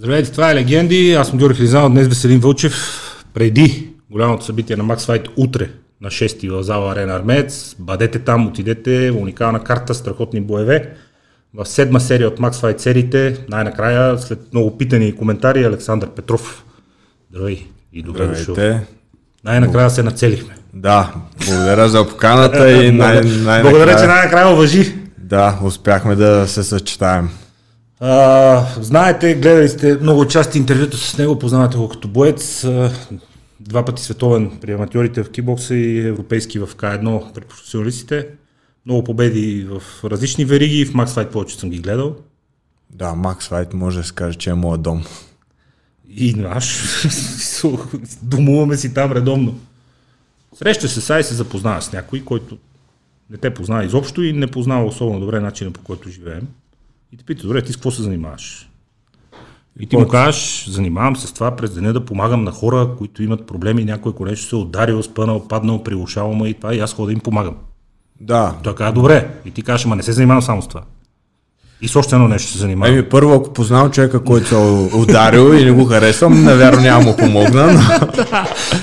Здравейте, това е Легенди. Аз съм Георги Хризанов, днес Веселин Вълчев. Преди голямото събитие на Макс Файт утре на 6 в зала Арена Армеец. Бъдете там, отидете, уникална карта, страхотни боеве. В седма серия от Макс Файт сериите, най-накрая, след много питани и коментари, Александър Петров. Здравей и добре дошъл. Най-накрая се нацелихме. Да, благодаря за поканата и най- най- Благодаря, че най-накрая уважи. Да, успяхме да се съчетаем. А, знаете, гледали сте много части интервюто с него, познавате го като боец. Два пъти световен при аматьорите в кикбокса и европейски в К1 при професионалистите. Много победи в различни вериги, в Max Fight повече съм ги гледал. Да, Макс Файт може да се каже, че е моят дом. И наш. Домуваме си там редовно. Среща се сега и се запознава с някой, който не те познава изобщо и не познава особено добре начина по който живеем. И те пита, добре, ти с какво се занимаваш? И ти му кажеш, занимавам се с това през деня да помагам на хора, които имат проблеми, някой нещо се е ударил, спънал, паднал, прилушавал ме и това, и аз ходя да им помагам. Да. Той казва, добре. И ти кажеш, ама не се занимавам само с това. И с още едно нещо се занимавам. Еми, първо, ако познавам човека, който се е ударил и не го харесвам, навярно няма му помогна. Но...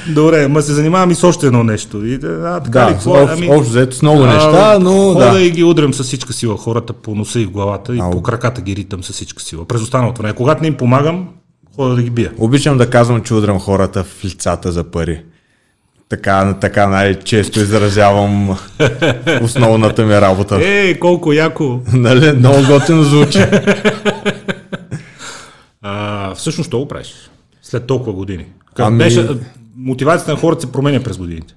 Добре, ама се занимавам и с още едно нещо. И, а, така ли, Да, какво? е? общо общо взето с много неща, но хода да. и ги удрям с всичка сила хората по носа и в главата и Ау. по краката ги ритам с всичка сила. През останалото време. Когато не им помагам, хода да ги бия. Обичам да казвам, че удрям хората в лицата за пари. Така, така най-често изразявам основната ми работа. Ей, колко яко! Нали? Много готино звучи. А, всъщност, то го правиш. След толкова години. Как Ами- беше, мотивацията на хората се променя през годините.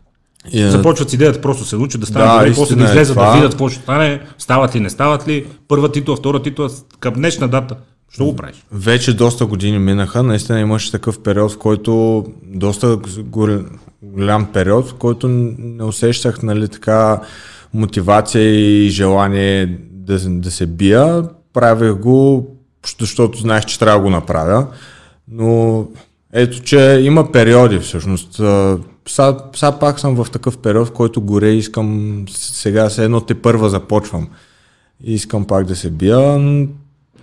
И, а, Започват с идеята просто се научат да станат Да, добри, после да е излезат да това. видят какво ще стане, стават ли, не стават ли, първа титла, втора титла, към днешна дата. Що го правиш? Вече доста години минаха. Наистина имаше такъв период, в който доста гол- голям период, в който не усещах нали, така мотивация и желание да, да се бия. Правех го, защото знаех, че трябва да го направя. Но ето, че има периоди всъщност. Сега, сега пак съм в такъв период, в който горе искам, сега се едно те първа започвам. Искам пак да се бия.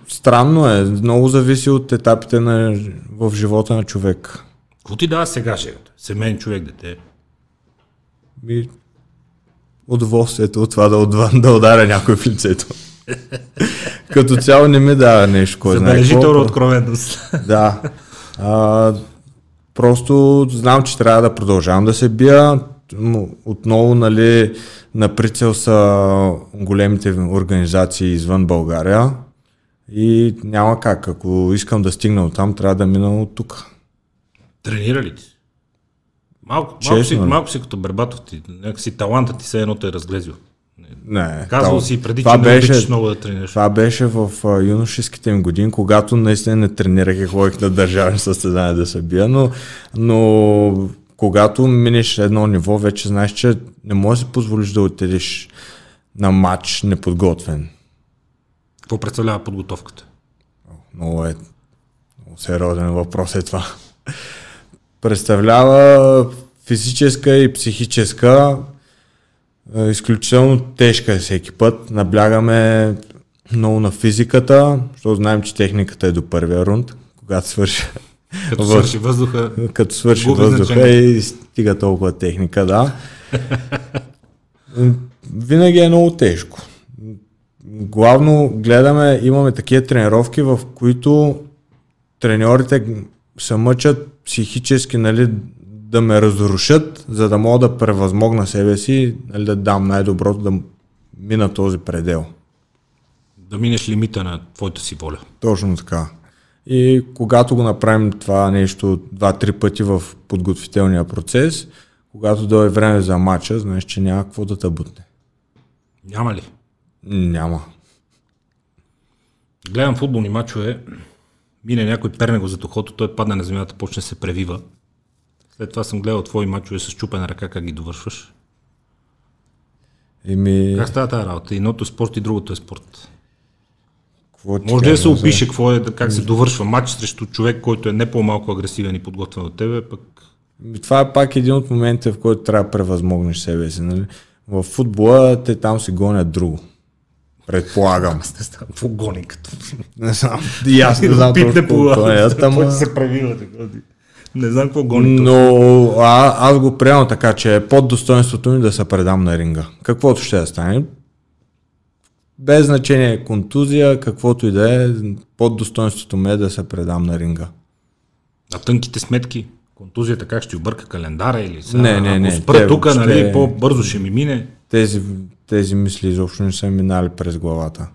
Странно е, много зависи от етапите на, в живота на човек. Какво ти дава сега жегата? Семейен човек, дете. И удоволствието от това да, отва- да ударя някой в лицето. Като цяло не ми дава нещо, кой знае Забележителна откровенност. Да. А, просто знам, че трябва да продължавам да се бия. Отново, нали, на прицел са големите организации извън България. И няма как. Ако искам да стигна от там, трябва да мина от тук. Тренира ли ти? Малко, малко, Честно си, ли? малко си като Бербатов ти. Някакси талантът ти се едно те е разглезил. Не. Казвал това- си преди, това че не беше, обичаш много да тренираш. Това беше в а, юношеските ми години, когато наистина не тренирах и ходих на държавни състезания да се бия, но, но когато минеш едно ниво, вече знаеш, че не можеш да си позволиш да отидеш на матч неподготвен. Какво представлява подготовката? Много е много сериозен въпрос е това. Представлява физическа и психическа е, изключително тежка е всеки път. Наблягаме много на физиката, защото знаем, че техниката е до първия рунд, когато свърши, Като В- свърши въздуха, като свърши въздуха значение. и стига толкова техника, да. Винаги е много тежко. Главно гледаме, имаме такива тренировки, в които треньорите се мъчат психически нали, да ме разрушат, за да мога да превъзмогна себе си, нали, да дам най-доброто, да мина този предел. да минеш лимита на твоята си воля. Точно така. И когато го направим това нещо два-три пъти в подготвителния процес, когато дойде време за матча, знаеш, че няма какво да те бутне. Няма ли? Няма. Гледам футболни мачове, мине някой перне го за тухото, той падне на земята, почне се превива. След това съм гледал твои мачове с чупена ръка, как ги довършваш. Еми, Как става тази работа? Едното е спорт и другото е спорт. какво Може ли да се опише какво е, как се довършва матч срещу човек, който е не по-малко агресивен и подготвен от тебе, пък Ами, Това е пак един от моментите, в който трябва да превъзмогнеш себе си. Нали? В футбола те там си гонят друго. Предполагам. Не знам какво гони като. Не знам. И аз не знам точно по колко е, ама- се правила така. Не знам какво гони. Но... Но а, аз го приемам така, че е под достоинството ми да се предам на ринга. Каквото ще да стане. Без значение контузия, каквото и да е, под достоинството ми е да се предам на ринга. А тънките сметки? Контузията как ще обърка календара или сега? Не, не, Ако не, спра те тук, въобще- нали, по-бързо ще ми мине. Тези, тези мисли изобщо не са минали през главата.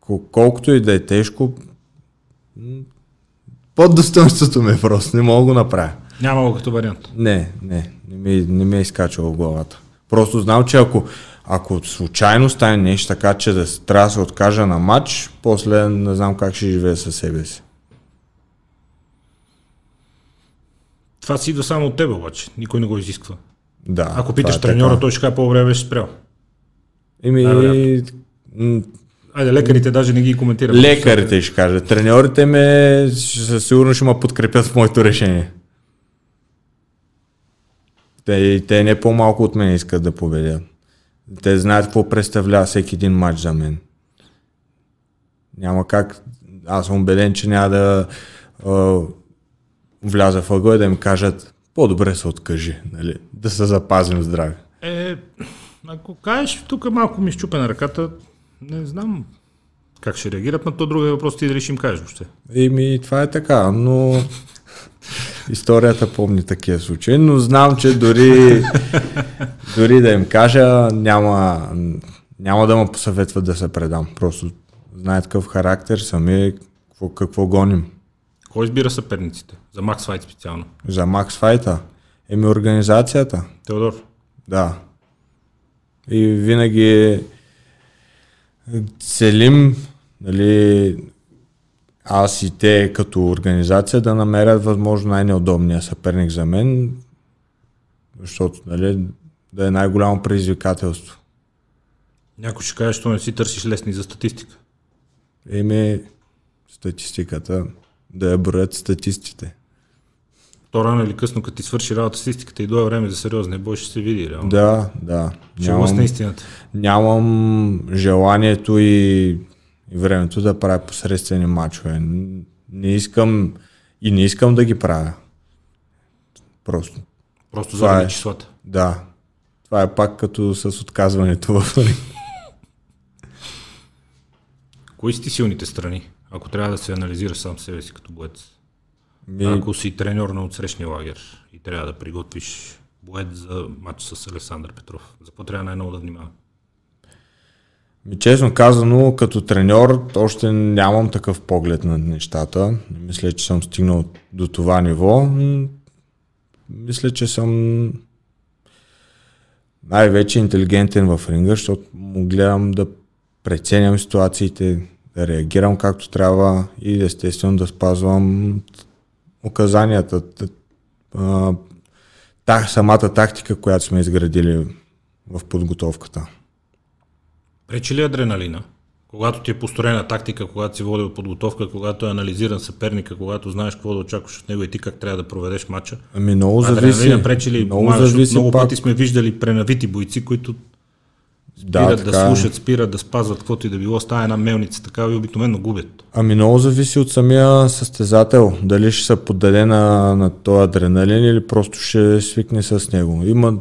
Кол- Колкото и да е тежко, под достоинството ми е просто, не мога да го направя. Няма го като вариант. Не, не, не ми, не ми е изкачало в главата. Просто знам, че ако, ако случайно стане нещо така, че да трябва да се откажа на матч, после не знам как ще живея със себе си. Това си идва само от тебе обаче. Никой не го изисква. Да, Ако питаш е треньора, така. той ще каже по-време беше спрял. Еми, Айде, лекарите даже не ги коментират. лекарите ще кажат. Треньорите ме със сигурно ще ме подкрепят в моето решение. Те, те не по-малко от мен искат да победят. Те знаят какво представлява всеки един матч за мен. Няма как. Аз съм убеден, че няма да а, вляза в ъгъл да им кажат по-добре се откажи, нали? да се запазим здрави. Е, ако кажеш, тук малко ми щупе на ръката, не знам как ще реагират, но то друга въпрос ти дали ще им кажеш въобще. Еми, това е така, но историята помни такива случаи, но знам, че дори, дори да им кажа, няма, няма да ме посъветват да се предам. Просто знаят какъв характер съм и какво, какво гоним. Кой избира съперниците? За Макс Файт специално. За Макс Файта, еми организацията, Теодор. да. И винаги целим, нали, аз и те като организация да намерят възможно най-неудобния съперник за мен, защото нали, да е най-голямо предизвикателство. Някой ще каже, що не си търсиш лесни за статистика. Еми, статистиката, да я броят статистите. То рано или късно, като ти свърши работа статистиката и дойде време за сериозен бой, ще се види реално. Да, да. Ще Нямам... на истината. нямам желанието и, и времето да правя посредствени матчове. Не искам и не искам да ги правя. Просто. Просто заради е. числата. Да. Това е пак като с отказването в. Кои са ти силните страни, ако трябва да се анализираш сам себе си като боец? Ми, Ако си треньор на отсрещния лагер и трябва да приготвиш боец за матч с Александър Петров, за какво трябва най-много да внимава? ми, честно казано, като треньор, още нямам такъв поглед на нещата. Не мисля, че съм стигнал до това ниво. Мисля, че съм най-вече интелигентен в ринга, защото му гледам да преценям ситуациите, да реагирам както трябва и естествено да спазвам указанията, та, самата тактика, която сме изградили в подготовката. Пречи ли адреналина? Когато ти е построена тактика, когато си водил подготовка, когато е анализиран съперника, когато знаеш какво да очакваш от него и ти как трябва да проведеш матча. Ами много зависи. Адреналина пречи ли? Много зависи много пак. пъти сме виждали пренавити бойци, които спират да, така е. слушат, спират да спазват каквото и да било, става една мелница такава и обикновено губят. Ами много зависи от самия състезател. Дали ще се поддаде на, на този адреналин или просто ще свикне с него. Има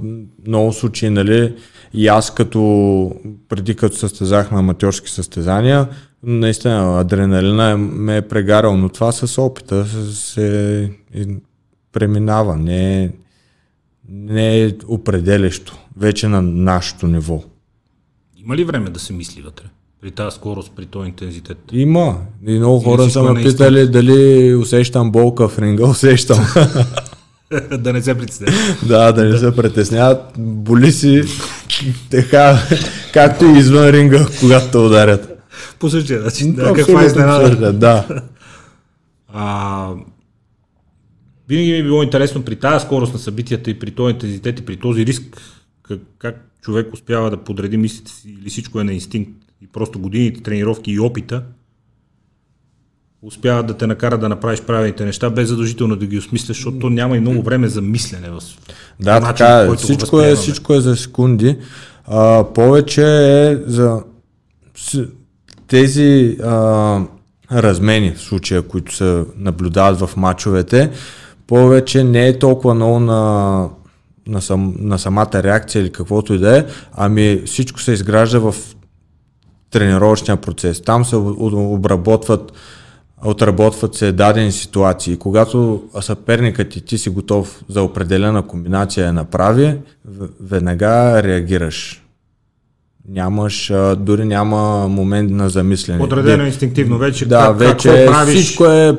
много случаи, нали, и аз като преди като състезах на аматьорски състезания, наистина адреналина е, ме е прегарал, но това с опита се, преминава. Не е, не е определящо вече на нашето ниво. Има ли време да се мисли вътре? При тази скорост, при този интензитет? Има. И много Или хора са ме питали дали усещам болка в ринга. Усещам. да не се притесняваш. да, да не се притесняват. Боли си така, както и извън ринга, когато те ударят. По същия начин. Да, каква е изненада? Да. А, винаги ми е било интересно при тази скорост на събитията и при този интензитет и при този риск, как, как човек успява да подреди мислите си или всичко е на инстинкт и просто годините тренировки и опита успяват да те накарат да направиш правилните неща, без задължително да ги осмисляш, защото то няма и много време за мислене. В Да, начина, така е. който Всичко е, всичко е за секунди. А, повече е за тези а, размени в случая, които се наблюдават в матчовете, повече не е толкова много на, на, сам, на самата реакция или каквото и да е, ами всичко се изгражда в тренировъчния процес. Там се обработват отработват се дадени ситуации. Когато съперникът и ти си готов за определена комбинация я направи, веднага реагираш. Нямаш, дори няма момент на замислене. Подредено инстинктивно вече. Да, как, вече какво правиш? всичко е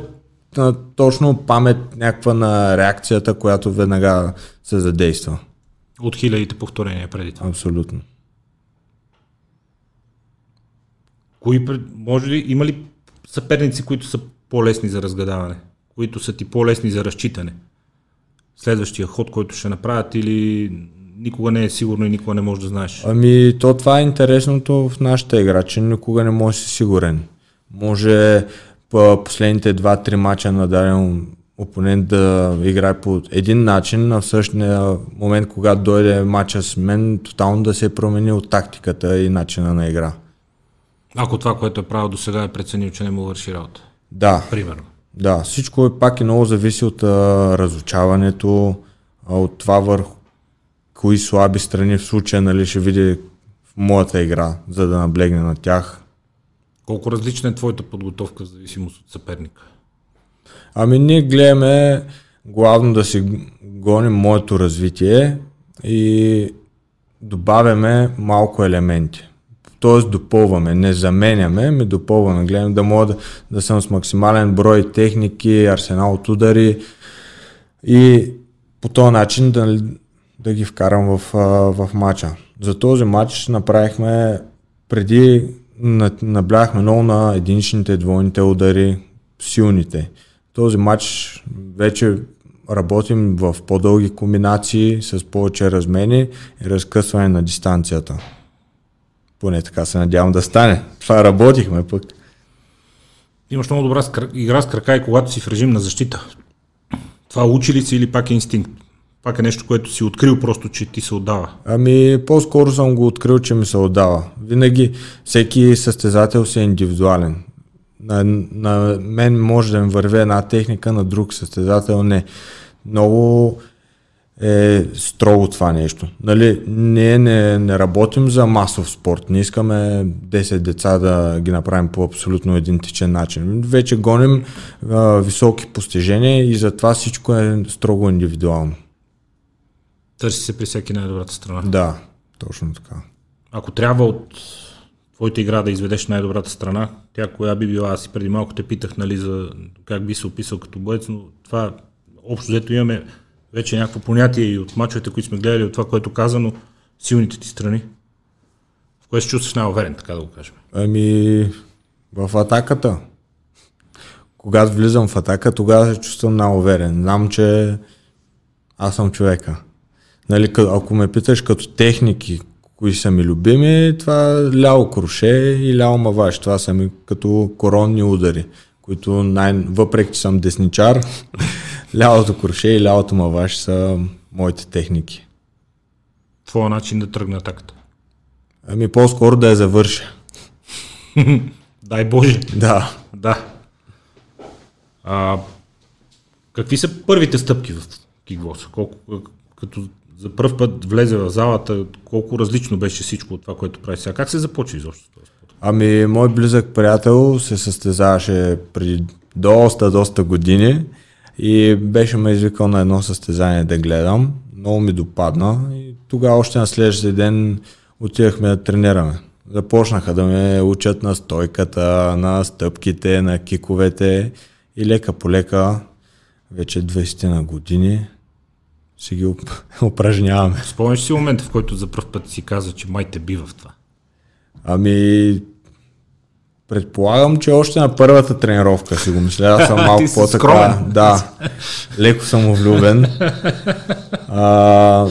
точно памет някаква на реакцията, която веднага се задейства. От хилядите повторения преди това. Абсолютно. Кои, може ли, има ли съперници, които са по-лесни за разгадаване, които са ти по-лесни за разчитане? Следващия ход, който ще направят или никога не е сигурно и никога не можеш да знаеш? Ами, то това е интересното в нашата игра, че никога не можеш да си сигурен. Може последните 2-3 мача на даден опонент да играе по един начин, а в същия момент, когато дойде мача с мен, тотално да се е променил тактиката и начина на игра. Ако това, което е правил до сега е преценил, че не му върши работа. Да. Примерно. Да, всичко е пак и много зависи от а, разучаването, а, от това върху кои слаби страни в случая нали, ще види в моята игра, за да наблегне на тях. Колко различна е твоята подготовка в зависимост от съперника? Ами ние гледаме главно да си гоним моето развитие и добавяме малко елементи т.е. допълваме, не заменяме, ми допълваме, гледам да мога да, да съм с максимален брой техники, арсенал от удари и по този начин да, да ги вкарам в, в матча. За този матч направихме преди набляхме много на единичните, двойните удари, силните. Този матч вече работим в по-дълги комбинации с повече размени и разкъсване на дистанцията. Поне така се надявам да стане. Това работихме пък. Имаш много добра игра с крака и когато си в режим на защита. Това учи ли си или пак е инстинкт? Пак е нещо, което си открил просто, че ти се отдава. Ами, по-скоро съм го открил, че ми се отдава. Винаги всеки състезател си е индивидуален. На, на мен може да ми върви една техника, на друг състезател не. Много е строго това нещо. Нали, ние не, не работим за масов спорт, не искаме 10 деца да ги направим по абсолютно идентичен начин. Вече гоним а, високи постижения и затова всичко е строго индивидуално. Търси се при всеки най-добрата страна. Да, точно така. Ако трябва от твоята игра да изведеш най-добрата страна, тя коя би била? Аз и преди малко те питах нали, за как би се описал като боец, но това общо взето имаме вече някакво понятие и от мачовете, които сме гледали, от това, което казано, силните ти страни? В кое се чувстваш най-уверен, така да го кажем? Ами, в атаката. Когато влизам в атака, тогава се чувствам най-уверен. Знам, че аз съм човека. Нали, ако ме питаш като техники, кои са ми любими, това ляво круше и ляво маваш. Това са ми като коронни удари, които най- въпреки че съм десничар, лявото круше и лявото маваш са моите техники. Твоя начин да тръгне атаката? Ами по-скоро да я завърша. Дай Боже. Да. Да. А, какви са първите стъпки в кикбокса? Колко, като за първ път влезе в залата, колко различно беше всичко от това, което прави сега? Как се започва изобщо този спорт? Ами, мой близък приятел се състезаваше преди доста, доста години и беше ме извикал на едно състезание да гледам. Много ми допадна и тогава още на следващия ден отивахме да тренираме. Започнаха да ме учат на стойката, на стъпките, на киковете и лека по лека, вече 20 на години, си ги упражняваме. Спомняш си момента, в който за първ път си каза, че май те бива в това? Ами, Предполагам, че още на първата тренировка си го мисля. Аз съм малко по-така. Да, леко съм влюбен. А,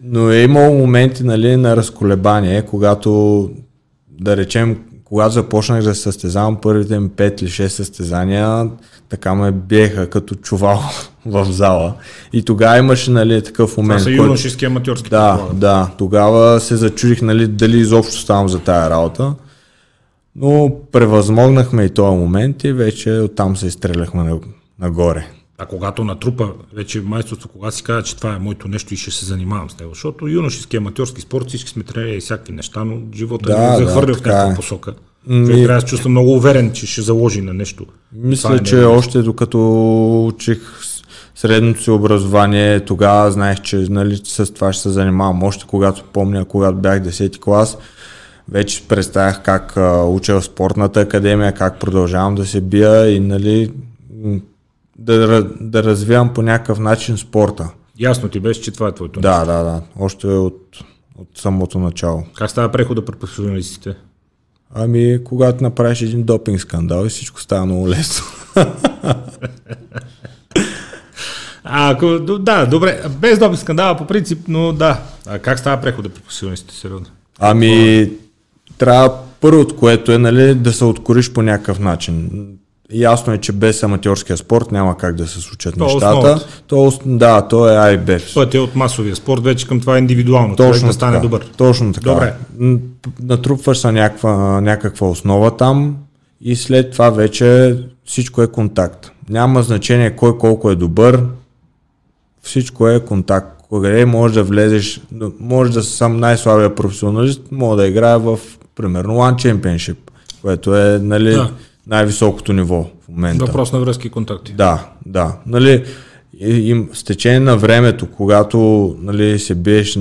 но е имало моменти нали, на разколебание, когато да речем когато започнах да състезавам първите ми 5 или 6 състезания, така ме биеха като чувал в зала. И тогава имаше нали, такъв момент. Това са юношески аматьорски. Да, предполагам. да. Тогава се зачудих нали, дали изобщо ставам за тая работа. Но превъзмогнахме и този момент и вече оттам се изстреляхме на- нагоре. А когато натрупа вече майсторство, кога си казва, че това е моето нещо и ще се занимавам с него. Защото юношески аматьорски спорт, всички сме тренирали всякакви неща, но живота Да, да, е да, захвърля в така някаква е. посока. Ми- Човек трябва да се чувства много уверен, че ще заложи на нещо. Мисля, Това е че негово. още докато учих средното си образование, тогава знаех, че нали, с това ще се занимавам. Още когато помня, когато бях 10 клас, вече представях как а, уча в спортната академия, как продължавам да се бия и нали, да, да развивам по някакъв начин спорта. Ясно ти беше, че това е твоето. Да, да, да. Още от, от самото начало. Как става прехода при професионалистите? Ами, когато направиш един допинг скандал и всичко става много лесно. А, ако, да, добре, без добив скандала по принцип, но да. А как става прехода при професионалистите, сериозно? Ами, трябва първото, което е, нали, да се откориш по някакъв начин. Ясно е, че без аматьорския спорт няма как да се случат То е нещата. основата. То, е да, то е А и Б. Път е от масовия спорт вече към това индивидуално. човек Точно да стане така. добър. Точно така. Добре. Натрупваш се някаква, някаква основа там и след това вече всичко е контакт. Няма значение кой колко е добър, всичко е контакт. Къде можеш да влезеш, може да съм най-слабия професионалист, мога да играя в, примерно, One Championship, което е нали, Да. Най-високото ниво в момента. Въпрос на връзки и контакти. Да, да. Нали, им, с течение на времето, когато нали, се биеш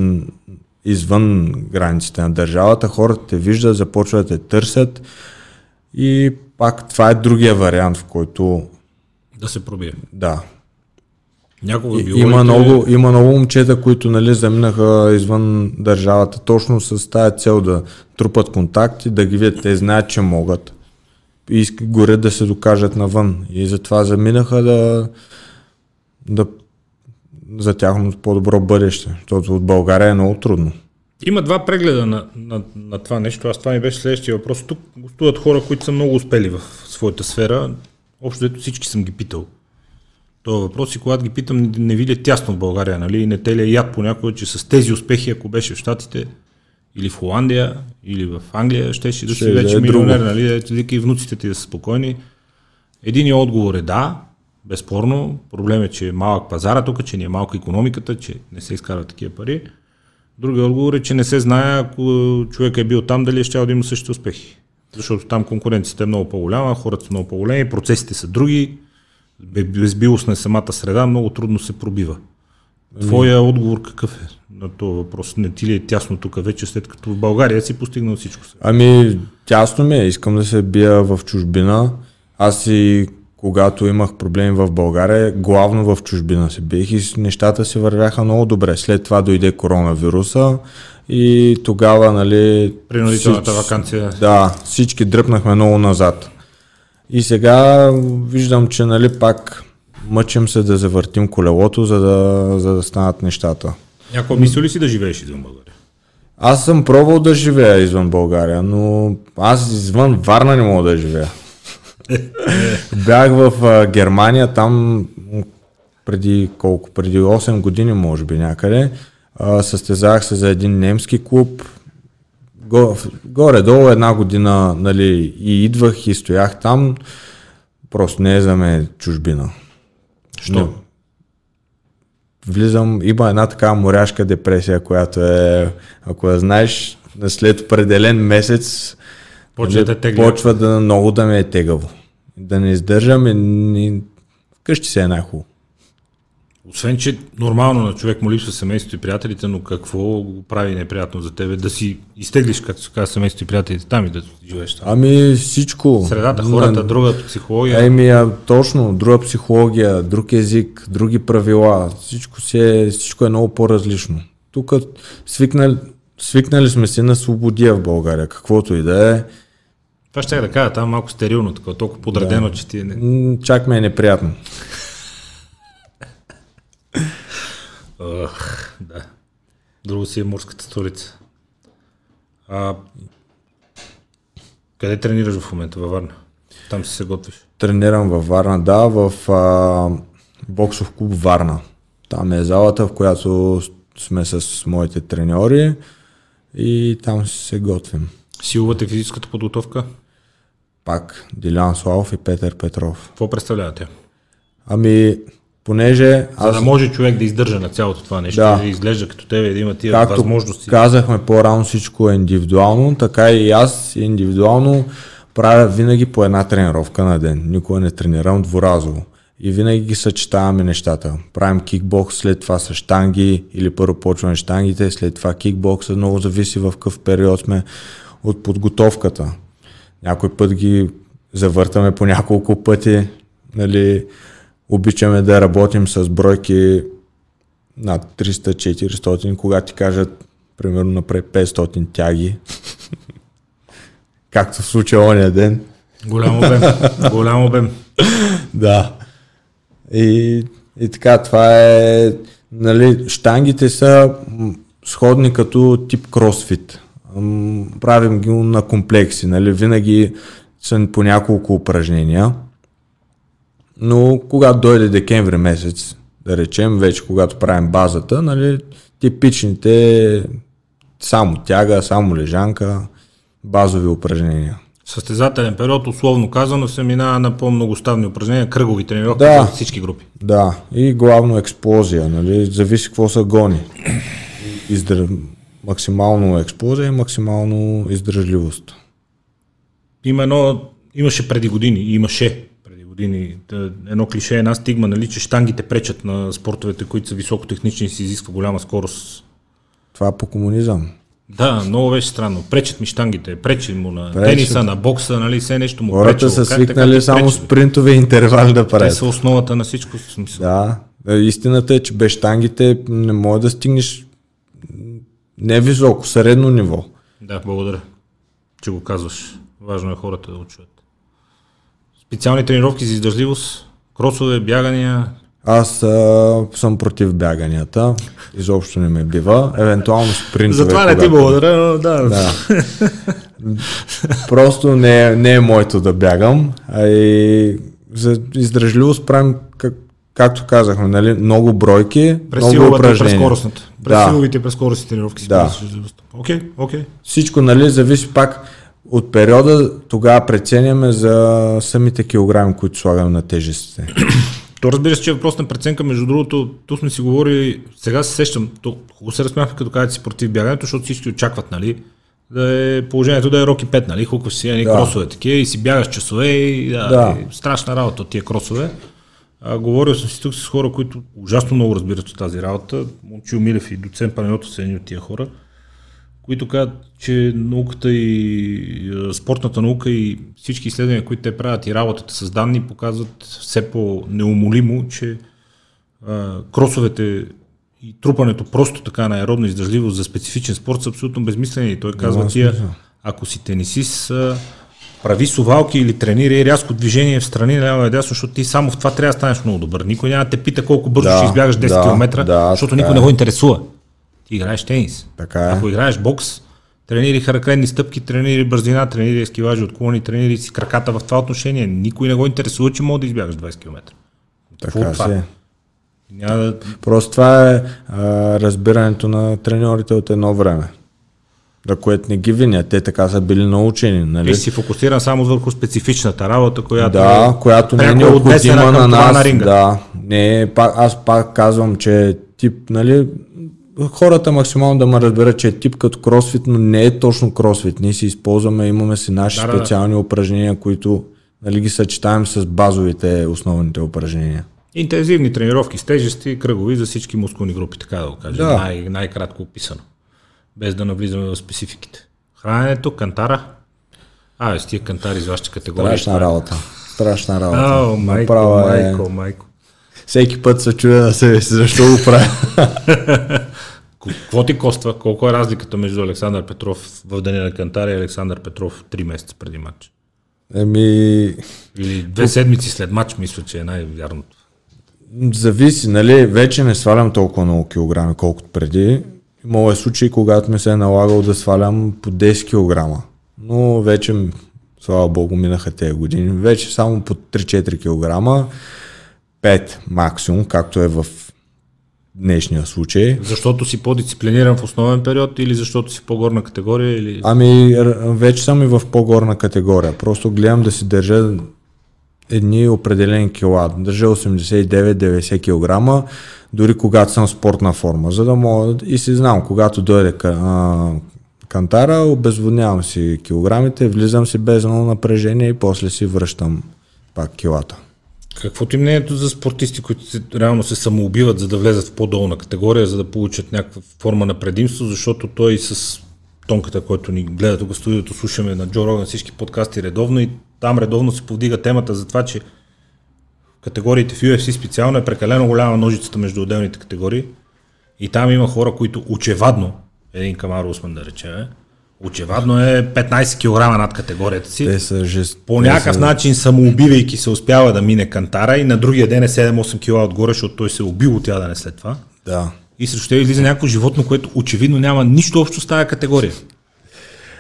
извън границите на държавата, хората те виждат, започват да те търсят и пак това е другия вариант, в който Да се пробие. да. Някога било има, и те- много, има много момчета, които нали, заминаха извън държавата точно с тази цел да трупат контакти, да ги видят, те знаят, че могат. И горе да се докажат навън. И затова заминаха да, да за тяхното по-добро бъдеще. Защото от България е много трудно. Има два прегледа на, на, на това нещо. Аз това ми беше следващия въпрос. Тук гостуват хора, които са много успели в своята сфера. Общо дето всички съм ги питал. Това въпрос и когато ги питам, не, не видя тясно в България, нали? И Не те ли е яд понякога, че с тези успехи, ако беше в Штатите, или в Холандия, или в Англия, ще си да си да вече е милионер, нали? Ето, и внуците ти да са спокойни. Единият отговор е да, безспорно. Проблем е, че е малък пазара тук, че ни е малка економиката, че не се изкарват такива пари. Другия отговор е, че не се знае, ако човек е бил там, дали е щял да има същите успехи. Защото там конкуренцията е много по-голяма, хората са много по-големи, процесите са други, бе- безбилостна е самата среда, много трудно се пробива. Твоя отговор какъв е на този въпрос? Не ти ли е тясно тук вече, след като в България си постигнал всичко сега? Ами, тясно ми е. Искам да се бия в чужбина. Аз и когато имах проблеми в България, главно в чужбина се биех и нещата се вървяха много добре. След това дойде коронавируса и тогава, нали... Принудителната всички- вакансия. Да, всички дръпнахме много назад. И сега виждам, че нали пак мъчим се да завъртим колелото, за да, за да станат нещата. Някой мисли ли си да живееш извън България? Аз съм пробвал да живея извън България, но аз извън Варна не мога да живея. Бях в а, Германия, там преди колко, преди 8 години може би някъде. А, състезах се за един немски клуб. Го, горе-долу една година нали, и идвах и стоях там. Просто не е за мен чужбина. Що? Влизам, има една такава моряшка депресия, която е, ако я знаеш, след определен месец Почва да те тегли. почва да много да ме е тегаво. Да не издържам и, и вкъщи се е най-хубаво. Освен, че нормално на човек му липсва семейството и приятелите, но какво го прави неприятно за тебе? Да си изтеглиш, както се казва, семейството и приятелите там и да живееш там. Ами всичко. Средата, хората, На- друга психология. Еми, а, точно, друга психология, друг език, други правила, всичко, си е, всичко е много по-различно. Тук свикнали, свикнали сме си на свободия в България, каквото и да е. Това ще да кажа, там малко стерилно, такова, толкова подредено, че ти е... не- Чак ме е неприятно. Ах, да. Друго си е морската столица. А, Къде тренираш в момента? Във Варна? Там си се готвиш. Тренирам във Варна, да, в а, боксов клуб Варна. Там е залата, в която сме с моите треньори и там се готвим. Силовата физическата подготовка? Пак Дилян Славов и Петър Петров. Какво представлявате? Ами, понеже За да може човек да издържа на цялото това нещо, Да. да изглежда като тебе, да има тия Както възможности. казахме по-рано всичко е индивидуално, така и аз индивидуално правя винаги по една тренировка на ден. Никога не тренирам дворазово. И винаги ги съчетаваме нещата. Правим кикбокс, след това са штанги или първо почваме штангите, след това кикбокса. Много зависи в какъв период сме от подготовката. Някой път ги завъртаме по няколко пъти. Нали, обичаме да работим с бройки над 300-400, когато ти кажат примерно напред 500 тяги, както в случая ония ден. Голям обем. Голям обем. Да. И, и така, това е, нали, штангите са сходни като тип кросфит. Правим ги на комплекси, нали, винаги са по няколко упражнения. Но когато дойде декември месец, да речем, вече когато правим базата, нали, типичните само тяга, само лежанка, базови упражнения. Състезателен период, условно казано, се минава на по-многоставни упражнения, кръгови тренировки Да. за всички групи. Да, и главно експлозия, нали? зависи какво са гони. Издър... Максимално експлозия и максимално издържливост. Има едно, имаше преди години, имаше години едно клише, една стигма, нали, че штангите пречат на спортовете, които са високотехнични и се изисква голяма скорост. Това по комунизъм. Да, много беше странно. Пречат ми штангите, пречи му на Пречат. тениса, на бокса, нали, все нещо му Хората са така свикнали ти само пречат, спринтове и интервали да Те правят. са основата на всичко. Смисъл. Да, Е, истината е, че без штангите не може да стигнеш не високо, средно ниво. Да, благодаря, че го казваш. Важно е хората да чуят. Специални тренировки за издържливост, кросове, бягания. Аз а, съм против бяганията. Изобщо не ме бива. Евентуално спринтове. Затова не ти благодаря, но да. Да. Просто не, е- не е моето да бягам. А и за издръжливост правим, как, както казахме, нали, много бройки, През много и през упражнения. скоростната. През Да. силовите през скоростните тренировки си Да. Окей, окей. Всичко нали, зависи пак от периода, тогава преценяме за самите килограми, които слагаме на тежестите. То разбира се, че е въпрос на преценка. Между другото, тук сме си говорили, сега се сещам, то, хубаво се разсмяхме като казвате си против бягането, защото всички очакват, нали, да е положението да е роки 5, нали, хукваш си едни Да. кросове такива и си бягаш часове и да, Да. И страшна работа от тия кросове. А, говорил съм си тук с хора, които ужасно много разбират от тази работа. Момчил Милев и доцент Панайотов са едни от тия хора, които казват, че науката и спортната наука и всички изследвания, които те правят и работата с данни, показват все по-неумолимо, че а, кросовете и трупането просто така на аеробна издържливост за специфичен спорт са абсолютно безмислени. Той казва тия, смисъл. ако си тенисист, прави сувалки или тренирай рязко движение в страни ляво и дясно, защото ти само в това трябва да станеш много добър. Никой няма да те пита колко бързо Да, ще избягаш 10 да, км, да, защото никой е. не го интересува. Ти играеш тенис. Така е. Ако играеш бокс, тренирай характерни стъпки, тренирай бързина, тренирай ескиважи, отклони, тренирай си краката в това отношение. Никой не го интересува, че мога да избягаш 20 км. Така си е. Няма да... Просто това е а, разбирането на треньорите от едно време. Да което не ги виня, те така са били научени. Нали? Ти си фокусиран само върху специфичната работа, която Да, която не е необходима на нас. на ринга. Да, не, е пак, аз пак казвам, че тип, нали, хората максимално да ме разберат, че е тип като кросфит, но не е точно кросфит. Ние си използваме, имаме си наши Да, да, да. специални упражнения, които нали, ги съчетаем с базовите, основните упражнения. Интензивни тренировки с тежести, кръгови за всички мускулни групи, така да го кажем. Да. Най- най-кратко описано. Без да навлизаме в спецификите. Храненето, кантара. А, с тия кантари с вашите категории. Страшна работа. Страшна работа. О, майко, Направо е- майко, майко. Всеки път се чуя на себе си, защо го правя. Какво ти коства? Колко е разликата между Александър Петров в деня на Кантара и Александър Петров три месеца преди матч? Еми, Или две седмици след матч, мисля, че е най-вярното. Зависи, нали, вече не свалям толкова много килограми, колкото преди. Имало е случаи, когато ми се е налагало да свалям по 10 кг. Но вече Слава Богу, минаха тези години. Вече само по 3-4 кг, 5 максимум, както е в днешния случай. Защото си по-дисциплиниран в основен период или защото си по-горна категория? Или... Ами, вече съм и в по-горна категория. Просто гледам да си държа едни определени кила. Държа 89-90 кг, дори когато съм в спортна форма, за да мога и си знам, когато дойде а, кантара, обезводнявам си килограмите, влизам си без едно напрежение и после си връщам пак килата. Каквото е мнението за спортисти, които реално се самоубиват, за да влезат в по-долна категория, за да получат някаква форма на предимство, защото той с тонката, който ни гледа тук в студиото, слушаме на Джо Роган всички подкасти редовно и там редовно се повдига темата за това, че категориите в UFC специално е прекалено голяма ножицата между отделните категории. И там има хора, които очевадно, един Камар Усман да речем, очевадно е 15 кг над категорията си. Те са жест... По някакъв са... начин, самоубивайки се, успява да мине кантара и на другия ден е 7-8 кг отгоре, защото той се е убил от ядене след това. Да. И срещу те излиза някакво животно, което очевидно няма нищо общо с тази категория.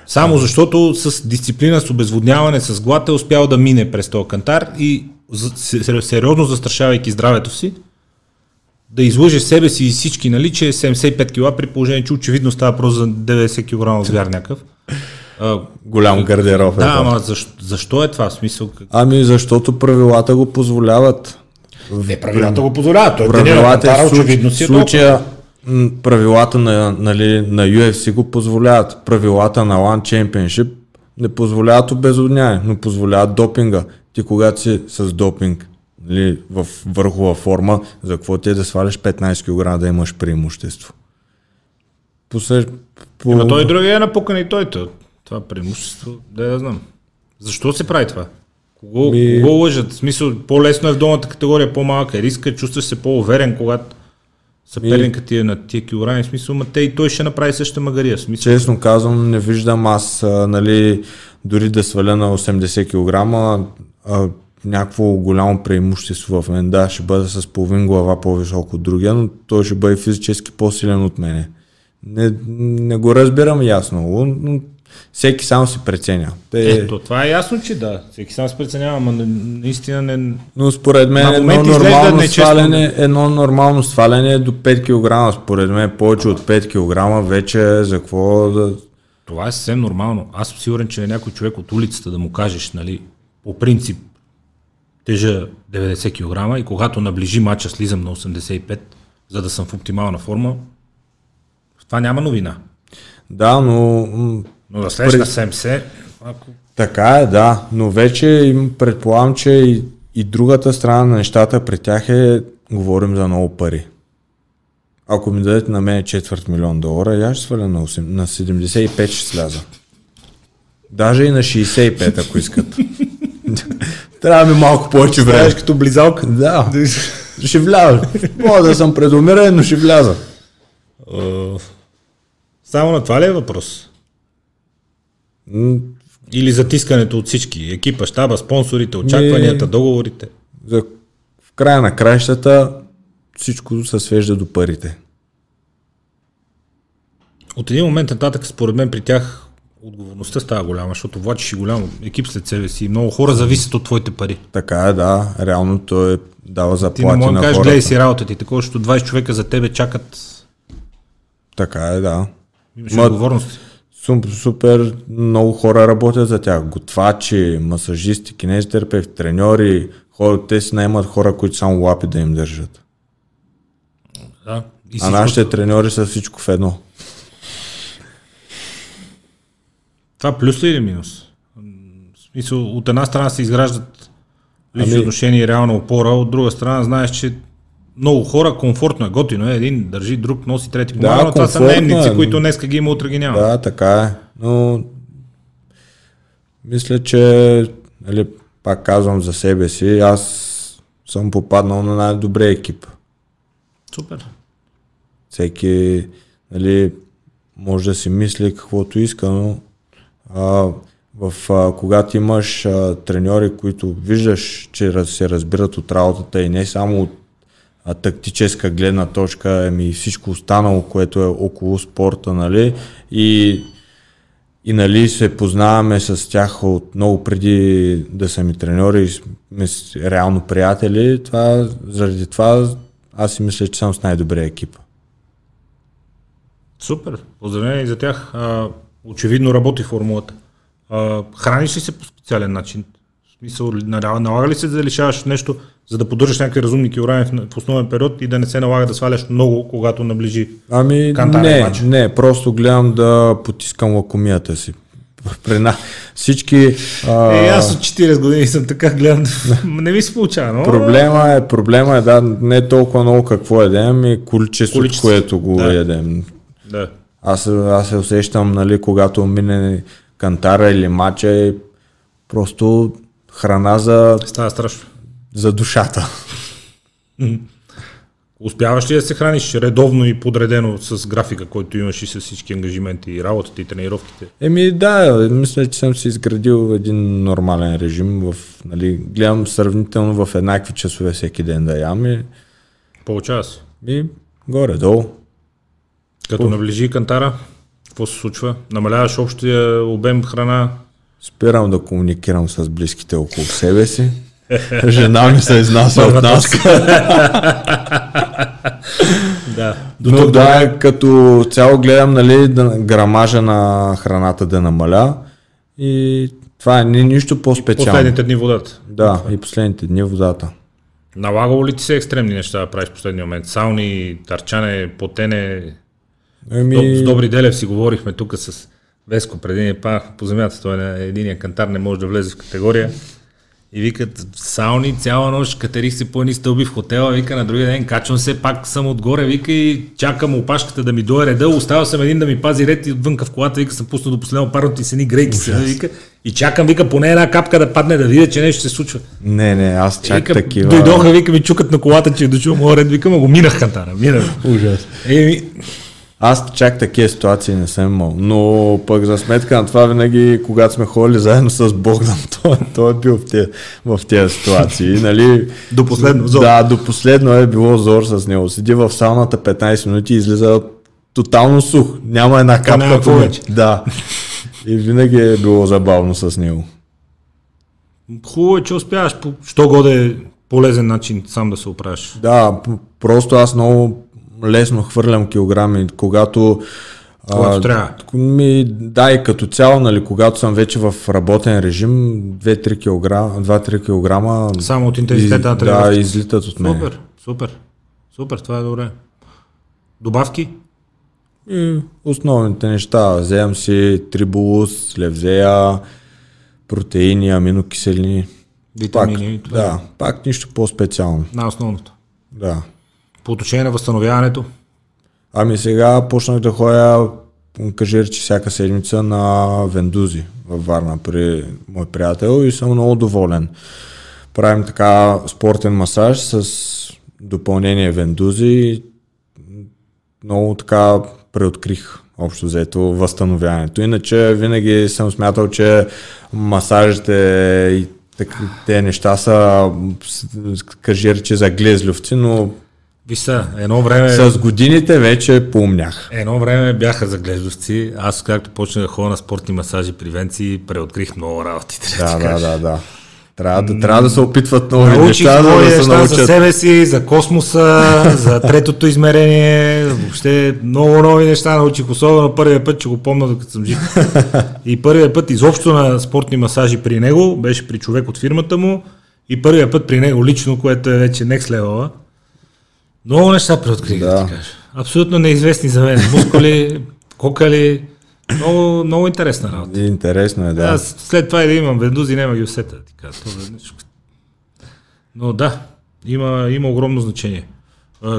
Само защото с дисциплина, с обезводняване, с глад е успял да мине през този кантар и сериозно застрашавайки здравето си, да излъже себе си и всички, нали, че е 75 кг при положение, че очевидно става просто за 90 кг звяр някакъв. Голям гардероб. Е да, ама защо, защо е това? Смисъл? Ами защото правилата го позволяват. Не, правилата го позволяват. Той правилата е очевидно си е случая, правилата на, нали, на UFC го позволяват. Правилата на One Championship не позволяват обезодняване, но позволяват допинга. Ти когато си с допинг нали, в върхова форма, за какво ти е да сваляш 15 кг да имаш преимущество? По, по... Ема той другия е напукан и той. Това преимущество, да я знам. Защо се прави това? Кого, Ми... кого лъжат? В смисъл, по-лесно е в долната категория, по-малка е риска, чувстваш се по-уверен, когато съперника ти е на тия килограми, в смисъл, ма те и той ще направи същата магария. Смисъл. Честно казвам, не виждам аз, а, нали, дори да сваля на 80 кг, а, някакво голямо преимущество в мен. Да, ще бъда с половин глава по-високо от другия, но той ще бъде физически по-силен от мене. Не, не го разбирам ясно, но всеки сам си преценя. Те... Ето, това е ясно, че да. Всеки сам си преценява, но наистина не... Но според мен едно нормално, сваляне, едно нормално сваляне е до 5 кг. Според мен повече от 5 кг вече за какво да... Това е съвсем нормално. Аз съм сигурен, че е някой човек от улицата да му кажеш, нали, по принцип, тежа 90 кг и когато наближи мача слизам на 85, за да съм в оптимална форма, това няма новина. Да, но но да слезеш на 70, ако... Така е, да, но вече им предполагам, че и, и другата страна на нещата при тях е, говорим за много пари. Ако ми дадете на мен четвърт милион долара, я ще сваля на, 8, на 75 ще сляза. Даже и на 65, ако искат. Трябва ми малко повече време. Ставаш като близалка. Да. ще вляза. Мога да съм предумирен, но ще вляза. Само на това ли е въпрос? Или затискането от всички? Екипа, щаба, спонсорите, очакванията, договорите? За, в края на краищата всичко се свежда до парите. От един момент нататък, според мен, при тях отговорността става голяма, защото влачиш и голям екип след себе си и много хора зависят от твоите пари. Така е, да. Реално той дава заплати Ти не можеш да кажеш, гледай си работата ти, такова, защото 20 човека за тебе чакат. Така е, да. Имаш Ма... отговорности супер много хора работят за тях. Готвачи, масажисти, кинезитерапевти, треньори, хора, те си наймат хора, които само лапи да им държат. Да. И а нашите треньори са всичко в едно. Това плюс ли или минус? В смисъл, от една страна се изграждат лични ами... отношения и реална опора, от друга страна знаеш, че много хора, комфортно е, готино е, един държи, друг носи, трети помага, да, но това са наемници, е, които днеска ги има, утре ги няма. Да, така е, но мисля, че, нали, пак казвам за себе си, аз съм попаднал на най-добрия екип. Супер. Всеки, нали, може да си мисли каквото иска, но а, в, а, когато имаш а, треньори, които виждаш, че се разбират от работата и не само от а, тактическа гледна точка, ами всичко останало, което е около спорта, нали? И, и нали се познаваме с тях от много преди да са ми треньори сме реално приятели, това, заради това аз си мисля, че съм с най-добрия екип. Супер, поздравления и за тях. Очевидно работи формулата. А, храниш ли се по специален начин? В смисъл, налага, ли се да лишаваш нещо, за да поддържаш някакви разумни килограми в, в основен период и да не се налага да сваляш много, когато наближи? Ами не, мач. не, просто гледам да потискам лакомията си. При на... Всички... А... Е, аз от 40 години съм така, гледам, не ми се получава, но... Проблема е, проблема е, да, не толкова много какво едем, и количеството, Количество. което го Да. ядем. Да. Аз, аз се усещам, нали, когато мине кантара или мача, е просто храна за, Става страшно. за душата. Успяваш ли да се храниш редовно и подредено с графика, който имаш и с всички ангажименти и работата и тренировките? Еми да, мисля, че съм си изградил един нормален режим. В, нали, гледам сравнително в еднакви часове всеки ден да ям и, Получава се. и горе-долу. Като наближи кантара, какво се случва? Намаляваш общия обем храна, Спирам да комуникирам с близките около себе си. Жена ми се изнася от нас. Да. Но да, като цяло гледам нали, грамажа на храната да намаля и това е ни, нищо по-специално. Последните дни водата. Да, и последните дни водата. Налагало ли ти се екстремни неща да правиш в последния момент? Сауни, търчане, потене. Еми, С Добри Делев си говорихме тук с Веско преди ни пах по земята. Той на единия кантар не може да влезе в категория. И викат, сауни цяла нощ, катерих се по едни стълби в хотела, вика на другия ден, качвам се, пак съм отгоре, вика и чакам опашката да ми дойде реда, оставил съм един да ми пази ред и отвънка в колата, вика съм пуснал до последно парното и с едни грейки се, вика, и чакам, вика, поне една капка да падне да видя, че нещо се случва. не, не, аз чак Вика, такива. Дойдоха, вика, ми чукат на колата, че е дошъл моят ред, вика, ма го минах кантара, минах. Ужас. Еми, Аз чак такива ситуации не съм имал, но пък за сметка на това винаги, когато сме ходили заедно с Богдан, той, той е бил в тези, в тези ситуации. Нали? До последно, зор. Да, до последно е било зор с него. Седи в сауната 15 минути и излиза тотално сух. Няма една капка. няма какво по- вече. Да. И винаги е било забавно с него. хубаво е, че успяваш по що годе полезен начин сам да се оправиш. Да, просто аз много лесно хвърлям килограми, когато Когато трябва. Ми, да, и като цяло, нали, когато съм вече в работен режим, 2-3 кг, 2-3 кг Само от интензитета на да, излитат от мен. Супер, супер, супер, това е добре. Добавки? И основните неща, вземам си трибулус, левзея, протеини, аминокиселини. Витамини. Пак, това е да, пак нищо по-специално. Най-основното. Да. По отношение на възстановяването, Ами сега почнах да ходя, кажи речи, всяка седмица на Вендузи във Варна при мой приятел и съм много доволен. Правим така спортен масаж с допълнение Вендузи много така преоткрих общо взето възстановяването. Иначе винаги съм смятал, че масажите и те неща са, с- кажи речи, за глезлювци, но виж са, едно време, с годините вече поумнях. едно време бяха заглеждащи. Аз, както почнах да ходя на спортни масажи при Венци, преоткрих много работи. Да, да, да, да. Трябва да, трябва да се опитват нови Научих неща, нови да се неща за научат. себе си, за космоса, за третото измерение, въобще много нови неща научих, особено първия път, че го помня докато съм жив. И първия път изобщо на спортни масажи при него беше при човек от фирмата му и първия път при него лично, което е вече next level. Много неща преоткрих, да. Да. ти кажа. Абсолютно неизвестни за мен. Мускули, кокали, много, много интересна работа. Интересно е, да. Аз след това и да имам вендузи, няма ги усета. Ти кажа, е. Но да, има, има огромно значение.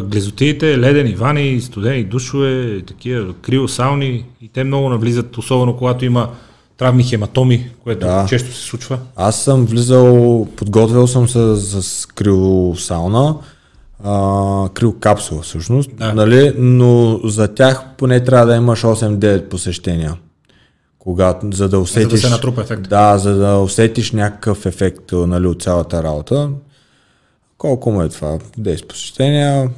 Глезотиите, ледени вани, студени душове, такива криосауни и те много навлизат, особено когато има травми хематоми, което Да. често се случва. Аз съм влизал, подготвил съм се с криосауна, а, криокапсула всъщност, Да. нали? но за тях поне трябва да имаш 8-9 посещения. Когато, за да усетиш... се натрупа ефект. Да, за да усетиш някакъв ефект нали, от цялата работа. Колко му е това? 10 посещения.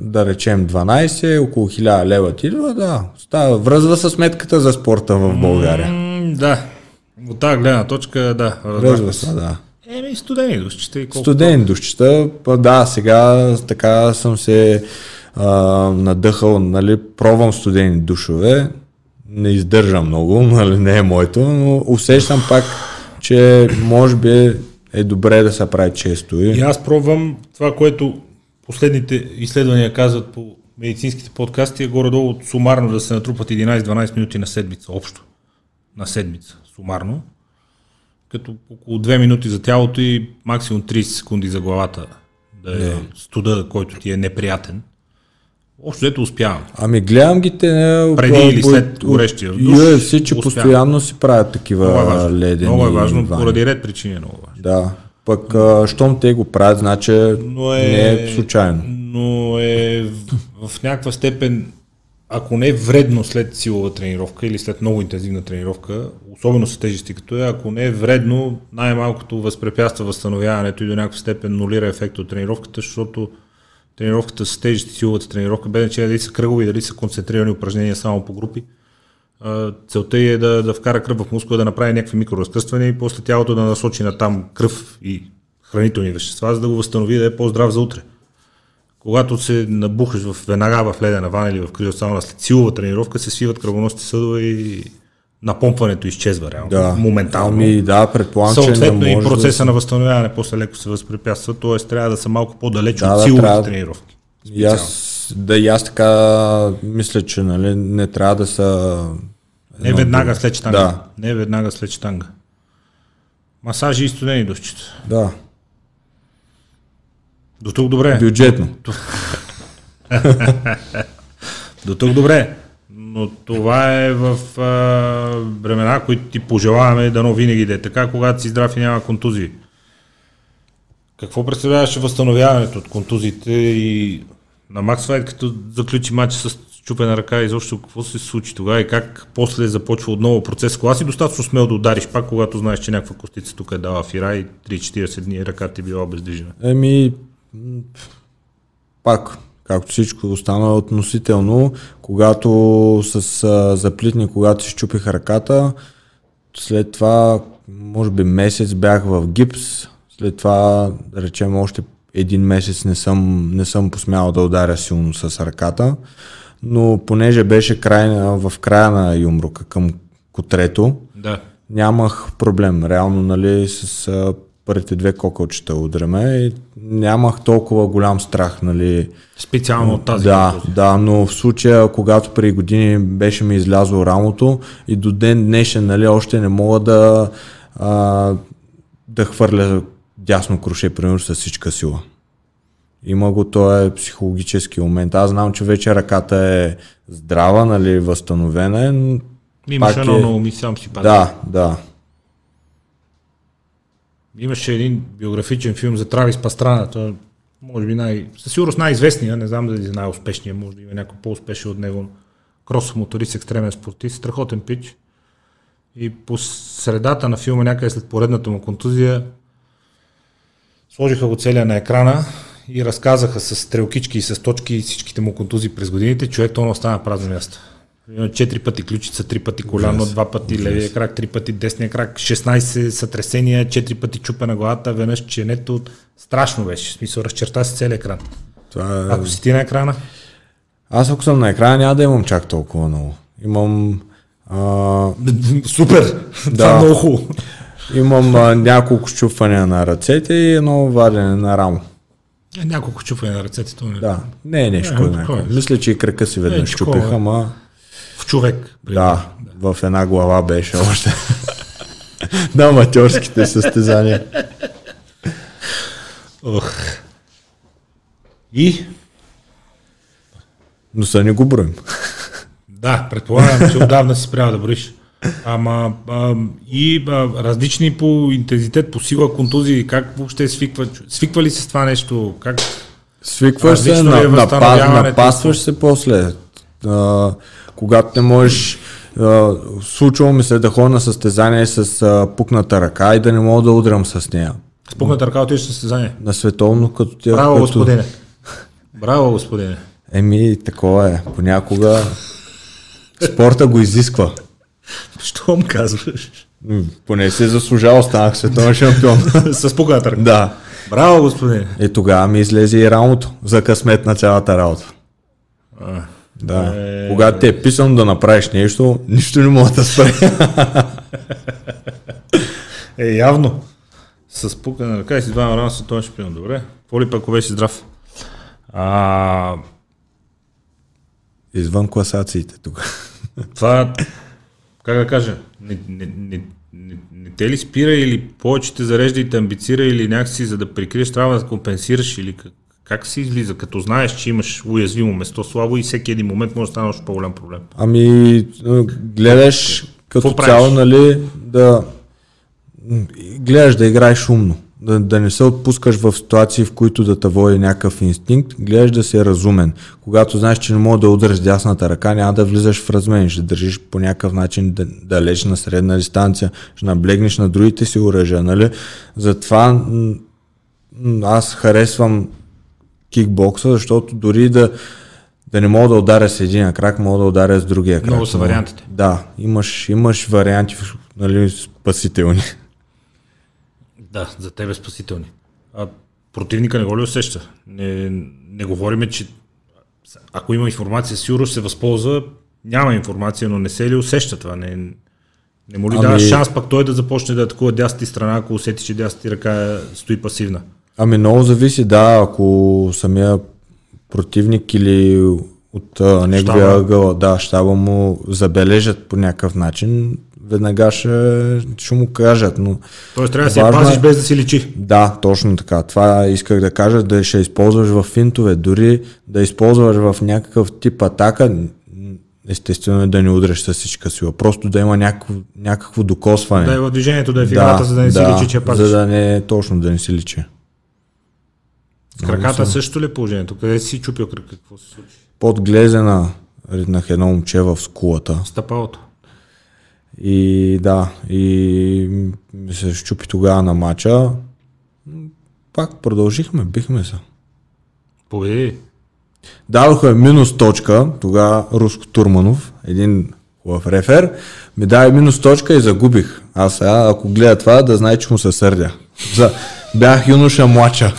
да речем 12, около 1000 лева ти идва, да, става, връзва с сметката за спорта в България. М, да. От тази гледна точка, да. Връзва се. да. Еми, студени душчета и колко. Студени душчета, да, сега така съм се а, надъхал, нали, пробвам студени душове, не издържа много, нали, не е моето, но усещам пак, че може би е добре да се прави често. И, аз пробвам това, което последните изследвания казват по медицинските подкасти, е горе-долу сумарно да се натрупат 11-12 минути на седмица, общо. На седмица, сумарно. Като около 2 минути за тялото и максимум 30 секунди за главата. Да е студа, който ти е неприятен. Общо дето успявам. ами гледам ги те не, Преди или след горещия душ, UFC, че успявам. постоянно си правят такива Много е важно. ледени много е важно, вани. поради ред причини е много важно. Да. Пък, а, щом те го правят, значи но е, не е случайно. Но е в, в някаква степен, ако не е вредно след силова тренировка или след много интензивна тренировка, особено с тежести като е, ако не е вредно, най-малкото възпрепятства възстановяването и до някаква степен нулира ефекта от тренировката, защото тренировката с тежести, силовата тренировка, без значение дали са кръгови, дали са концентрирани упражнения само по групи, целта е да, да вкара кръв в мускула, да направи някакви микроразкръствания и после тялото да насочи на там кръв и хранителни вещества, за да го възстанови да е по-здрав за утре. Когато се набухаш в, веднага в ледена вана или в криосауна след силова тренировка, се свиват кръвоносните съдове и напомпването изчезва реално, Да. моментално. Ами да, предполагам, че Съответно не и процеса да... на възстановяване после леко се възпрепятства, т.е. трябва да са малко по-далеч Да, от да, силовите трябва- тренировки. И аз, да, и аз така мисля, че нали, не трябва да са... Не веднага след штанга. Да, Не веднага след штанга. Масажи и студени душчета. да. До тук добре. Бюджетно. До тук добре. Но това е в а, времена, които ти пожелаваме дано винаги да е така, когато си здрав и няма контузии. Какво представляваше възстановяването от контузиите и на Макс Файт, като заключи матч с чупена ръка и изобщо какво се случи тогава и как после започва отново процес. Кога си достатъчно смел да удариш пак, когато знаеш, че някаква костица тук е дала фира и 3-40 дни ръка ти била обездвижена. Еми, пак, както всичко останало е относително, когато с а, заплитни, когато си щупих ръката, след това, може би месец бях в гипс, след това, да речем, още един месец не съм, не съм посмял да ударя силно с ръката, но понеже беше край, в края на юмрука към котрето, Да. нямах проблем. Реално, нали, с първите две кокълчета удряме и нямах толкова голям страх, нали. Специално от тази да, контузия. да, но в случая, когато преди години беше ми излязло рамото и до ден днешен, нали, още не мога да, а, да хвърля дясно круше, примерно, с всичка сила. Има го, то е психологически момент. Аз знам, че вече ръката е здрава, нали, възстановена е, но пак едно е- много ми сам си пада. да, да. Имаше един биографичен филм за Травис Пастрана. Той е, може би най... Със сигурност най-известния, не знам дали най-успешния, може да има някой по-успешен от него. Крос моторист, екстремен спортист, страхотен пич. И по средата на филма, някъде след поредната му контузия, сложиха го целия на екрана и разказаха с стрелкички и с точки всичките му контузии през годините. Човек то остана празно място. Четири пъти ключица, три пъти коляно, два пъти левия крак, три пъти десния крак, 16 сътресения, четири пъти чупа на главата, веднъж ченето. Страшно беше, в смисъл разчерта си целият екран. Това е... Ако си ти на екрана, Аз ако съм на екрана, няма да имам чак толкова много. Имам, а, супер! Да. Това е много хубаво. имам а, няколко щупвания на ръцете и едно вадене на рамо. Е, Няколко чупвания на ръцете, то не Да, не е нещо Е, такова знае. е. Мисля, че и кръка си веднъж Е, е. щупих, ама В човек. да, в една глава беше още. на аматьорските състезания. Ох. И Но са не го броим. Да, предполагам, че отдавна си спрял да броиш. Ама а, и а, различни по интензитет, по сила, контузии, как въобще свиква, свиква ли се с това нещо? Как? Свикваш се, Различно ли е на, напа, възстановяването? напасваш се после. А, когато не можеш, а, случвало ми се да ходя на състезание с а, пукната ръка и да не мога да удрям с нея. Спукната ръка отиваш в състезание. На световно като тя. Браво, като... господине. Браво, господине. Еми, такова е. Понякога спорта го изисква. Що му казваш? Поне си заслужава, станах световен шампион. С погатър. да. Браво, господине. И тогава ми излезе и рамото за късмет на цялата работа. А, Да. Е. Когато те е писано да направиш нещо, нищо не може да спре. Е, явно. С пука на ръка и си два рано световен шампион. Добре. Какво ли пък, ако беше здрав? А, Извън класациите тук. това, как да кажа, не, не, не, не, не те ли спира или повече те зарежда и те амбицира или някакси, за да прикриеш, трябва да компенсираш или как, как се излиза, като знаеш, че имаш уязвимо место слабо и всеки един момент може да стане още по-голям проблем. Ами, е, гледаш като Какво цяло, нали, да гледаш да играеш умно. Да, да не се отпускаш в ситуации, в които да те води някакъв инстинкт, гледаш да си разумен. Когато знаеш, че не мога да удариш с дясната ръка, няма да влизаш в размен, ще държиш по някакъв начин да, да лежиш на средна дистанция, ще наблегнеш на другите си оръжия, нали? Затова аз харесвам кикбокса, защото дори да, да не мога да ударя с един крак, мога да ударя с другия крак. Много са Но- вариантите. Да, имаш, имаш варианти, нали, спасителни. Да, за тебе спасителни. А противника не го ли усеща? Не, не говориме, че ако има информация, сигурно се възползва. Няма информация, но не се ли усеща това? Не, не му ли Ами- даваш шанс пък той да започне да атакува дясната страна, ако усети, че дясната ръка стои пасивна? Ами много зависи, да, ако самия противник или от а, неговия ъгъл, да, щаба му забележат по някакъв начин, веднага ще, ще му кажат, но Тоест трябва да се Важно пазиш без да си личи. Да, точно така. Това исках да кажа, да ще използваш в финтове, дори да използваш в някакъв тип атака, естествено е да не удреш с всичка сила, просто да има някакво, някакво докосване. Да е в движението, да е в играта, за да не си личи, че пазиш. за да не точно да не си личи. С краката също ли е положението? Къде си чупил крака? Какво се случи? Под глезена ритнах едно момче в скулата. Стъпалото. И да, и ми се щупи тогава на мача. Пак продължихме, бихме се. Победи. Дадоха минус точка, тогава Руско Турманов, един хубав рефер, ми даде минус точка и загубих. Аз сега, ако гледа това, да знае, че му се сърдя. За, бях юноша млача.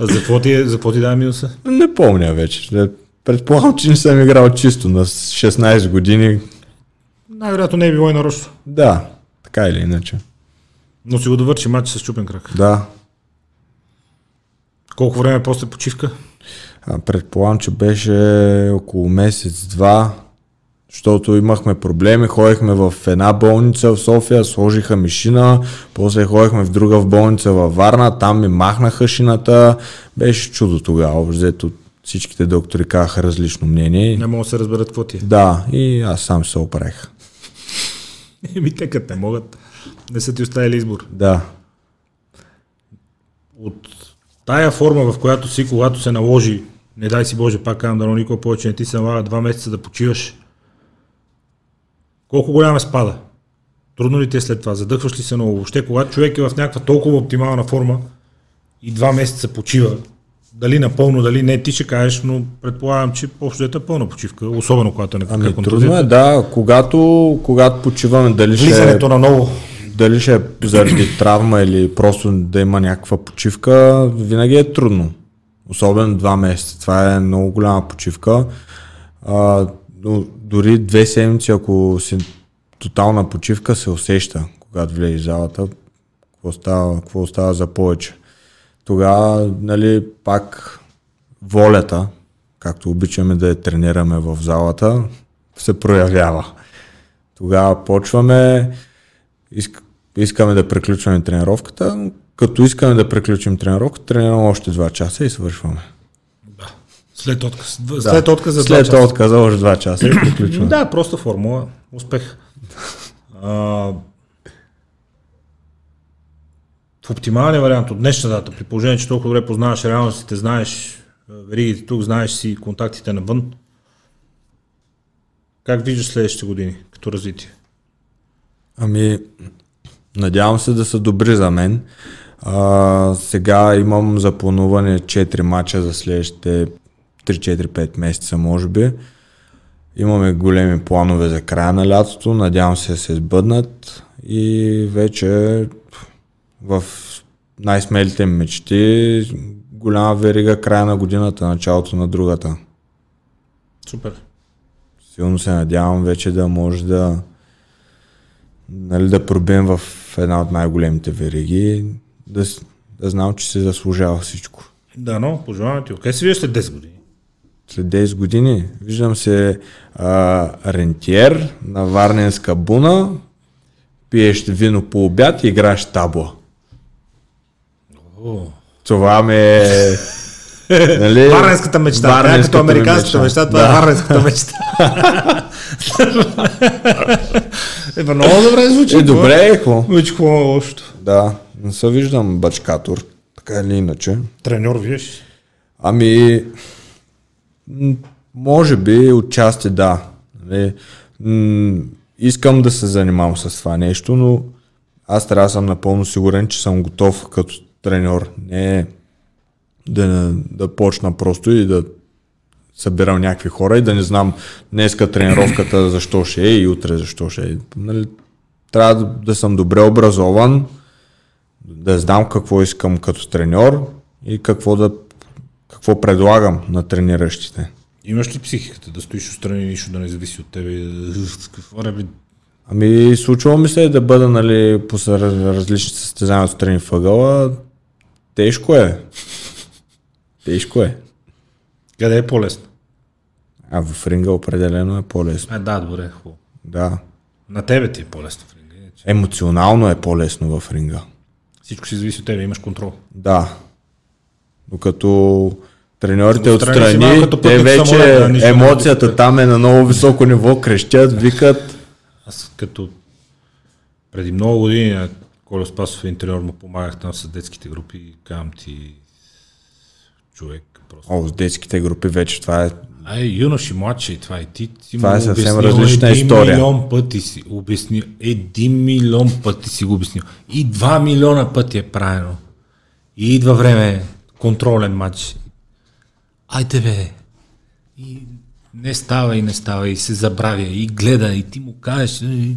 А за какво ти, е- за какво ти даде минуса? Не помня вече. Предполагам, че не съм играл чисто на 16 години. Най-вероятно не е било и нарочно. Да, така или иначе. Но си го довърши матч с чупен крак. Да. Колко време после почивка? А, предполагам, че беше около месец-два, защото имахме проблеми, ходихме в една болница в София, сложиха ми шина, после ходихме в друга в болница във Варна, там ми махнаха шината, беше чудо тогава, взето всичките доктори казаха различно мнение. Не мога да се разберат какво ти е. Да, и аз сам се оправих. Еми, те като не могат, не са ти оставили избор. Да, От тая форма, в която си, когато се наложи, не дай си Боже, пак казвам, да никога повече не ти се налага два месеца да почиваш, колко голям е спада? Трудно ли ти е след това? Задъхваш ли се много? Въобще, когато човек е в някаква толкова оптимална форма и два месеца почива, дали напълно, дали не, ти ще кажеш, но предполагам, че общо е пълна почивка, особено когато е някаква ами трудно е, да, когато, когато почиваме, дали ще, Влизането на ново. дали ще е заради травма или просто да има някаква почивка, винаги е трудно. Особено два месеца. Това е много голяма почивка. А, но дори две седмици, ако си тотална почивка, се усеща, когато влезеш в залата, какво става, какво става за повече. Тогава, нали, пак волята, както обичаме да я тренираме в залата, се проявява. Тогава почваме, иск, искаме да приключваме тренировката, като искаме да приключим тренировката, тренираме още 2 часа и свършваме. След отказ. Да. След отказ за След отказа още 2 часа и приключваме. Да, просто формула. Успех. А, в оптималния вариант от днешна дата, при положение, че толкова добре познаваш реалностите, знаеш а, веригите тук, знаеш си контактите навън, как виждаш следващите години като развитие? Ами, надявам се да са добри за мен. А, сега имам заплануване 4 мача за следващите 3-4-5 месеца, може би. Имаме големи планове за края на лятото, надявам се да се сбъднат и вече в най-смелите мечти голяма верига края на годината, началото на другата. Супер. Силно се надявам вече да може да нали, да пробием в една от най-големите вериги, да, да знам, че се заслужава всичко. Да, но пожелавам ти. Къде се виждаш след 10 години? След 10 години виждам се а, рентиер на Варненска буна, пиеш вино по обяд и играеш табла. О, Това ме... нали, Варненската мечта. Варненската като ми американската мечта, това да. е варненската мечта. е, бе, много добре звучи. Е, добре, е, какво? Какво е? Да, не се виждам бачкатор, така или иначе. Треньор виеш. Ами, може би отчасти да. Нали, м, искам да се занимавам с това нещо, но аз трябва да съм напълно сигурен, че съм готов като треньор. Не да, да почна просто и да събирам някакви хора и да не знам днеска тренировката защо ще е и утре защо ще е. Нали, трябва да, да съм добре образован, да знам какво искам като треньор и какво да какво предлагам на трениращите. Имаш ли психиката да стоиш отстрани, нищо да не зависи от тебе? и Какво не? Ами, случва ми се да бъда нали, по различни състезания от страни въгъла. Тежко е. Тежко е. Къде е по-лесно? А в ринга определено е по-лесно. А, да, добре, хубаво. Да. На тебе ти е по-лесно в ринга. Емоционално е по-лесно в ринга. Всичко си зависи от тебе, имаш контрол. Да. Докато треньорите Отстрани те вече самолет, да, емоцията виждате. там е на много високо ниво, крещят, викат. Аз като преди много години на Коля Спасов интериор му помагах там с детските групи казвам ти човек просто. О, с детските групи вече това е Ай, юнош и младши, това е ти. ти Това е съвсем обяснил различна един история. милион пъти си обяснил. Един милион пъти си го обяснил. И два милиона пъти е правено. И идва време, контролен матч. Айде бе. И не става и не става и се забравя и гледа и ти му кажеш и-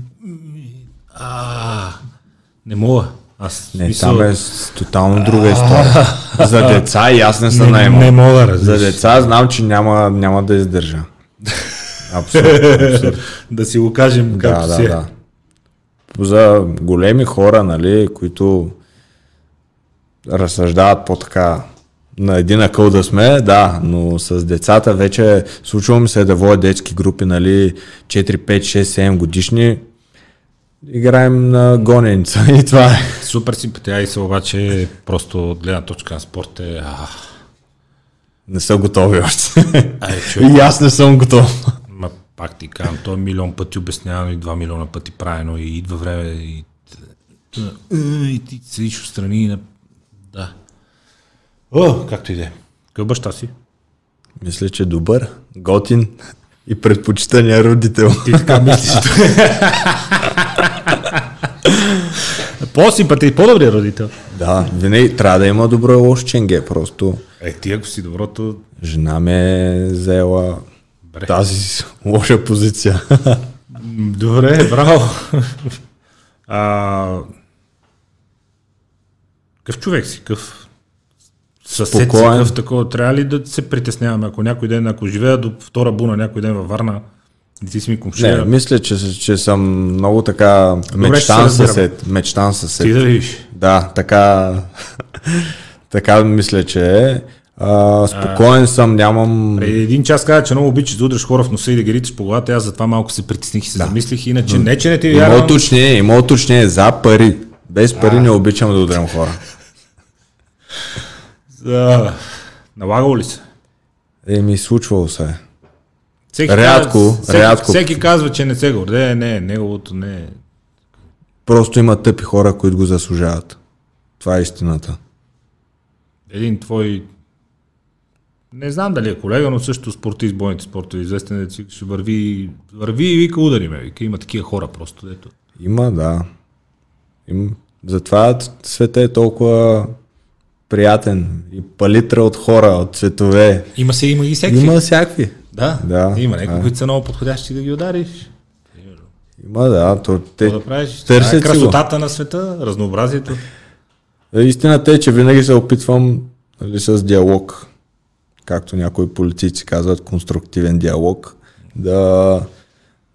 а, не мога. Аз Не, мисъл, там е тотално друга история. За деца и аз не съм не, не мога да За деца знам, че няма, няма да издържа. Абсолютно. да си го кажем да, както да, си е. да. За големи хора, нали, които разсъждават по-така на един акъл да сме, да, но с децата вече случва ми се да водя детски групи, нали, 4, 5, 6, 7 годишни. Играем на гоненица и това е. Супер симпатия и се обаче просто от гледна точка на спорт е... А, Не са готови още. ай, човек, и аз не съм готов. ма, пак ти казвам, той милион пъти обяснявано и два милиона пъти правено и идва време и, и ти седиш отстрани и на... Да. О, както и да е. Какъв баща си? Мисля, че добър, готин и предпочитания родител. Ти така мислиш. По-симпатий, по-добрия родител. Да, винаги трябва да има добро и лошо ченге, просто Е, ти ако си доброто... жена ме е заела Бре. тази лоша позиция. Добре, браво. а, къв човек си, къв съсед Спокоен. къв такова. Трябва ли да се притесняваме, ако някой ден, ако живея до втора буна някой ден във Варна, и ти си ми Не, комшия, мисля, че, че съм много така се мечтан съсед. Мечтан съсед. ти да видиш. Да, така, така мисля, че е. А, спокоен съм, нямам... Преди един час каза, че много обичаш да удряш хора в носа и да ги риташ по главата, аз затова малко се притесних и се замислих, иначе не, че не ти вярвам. уточнение, има уточнение за пари. Без пари не обичам да удрям хора. За... Налагало ли се? Еми, случвало се. е. Всеки Рядко, казва, всеки, рядко. Всеки казва, че не се гордее, не, неговото не е. Просто има тъпи хора, които го заслужават. Това е истината. един твой не знам дали е колега, но също спортист, бойните спортове, известен е, ще върви, върви и вика удари ме, вика, има такива хора просто, дето. Има, да. Им, затова света е толкова приятен и палитра от хора, от цветове. Има си, има и всеки. Има всякакви. Да, Да, има някои, да. които са много подходящи да ги удариш. Има, да. То, те, да правиш? Търсят е си го. красотата на света, разнообразието. Е, Истината е, че винаги се опитвам нали, с диалог, както някои политици казват, конструктивен диалог, да,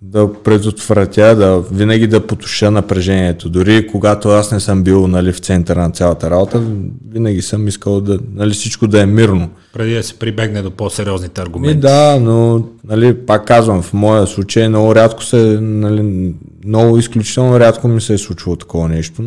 да предотвратя, да винаги да потуша напрежението. Дори когато аз не съм бил нали, в центъра на цялата работа, винаги съм искал да, нали, всичко да е мирно. Преди да се прибегне до по-сериозните Ми аргументи. да, но нали, пак казвам, в моя случай много рядко се, нали, много изключително рядко ми се е случвало такова нещо.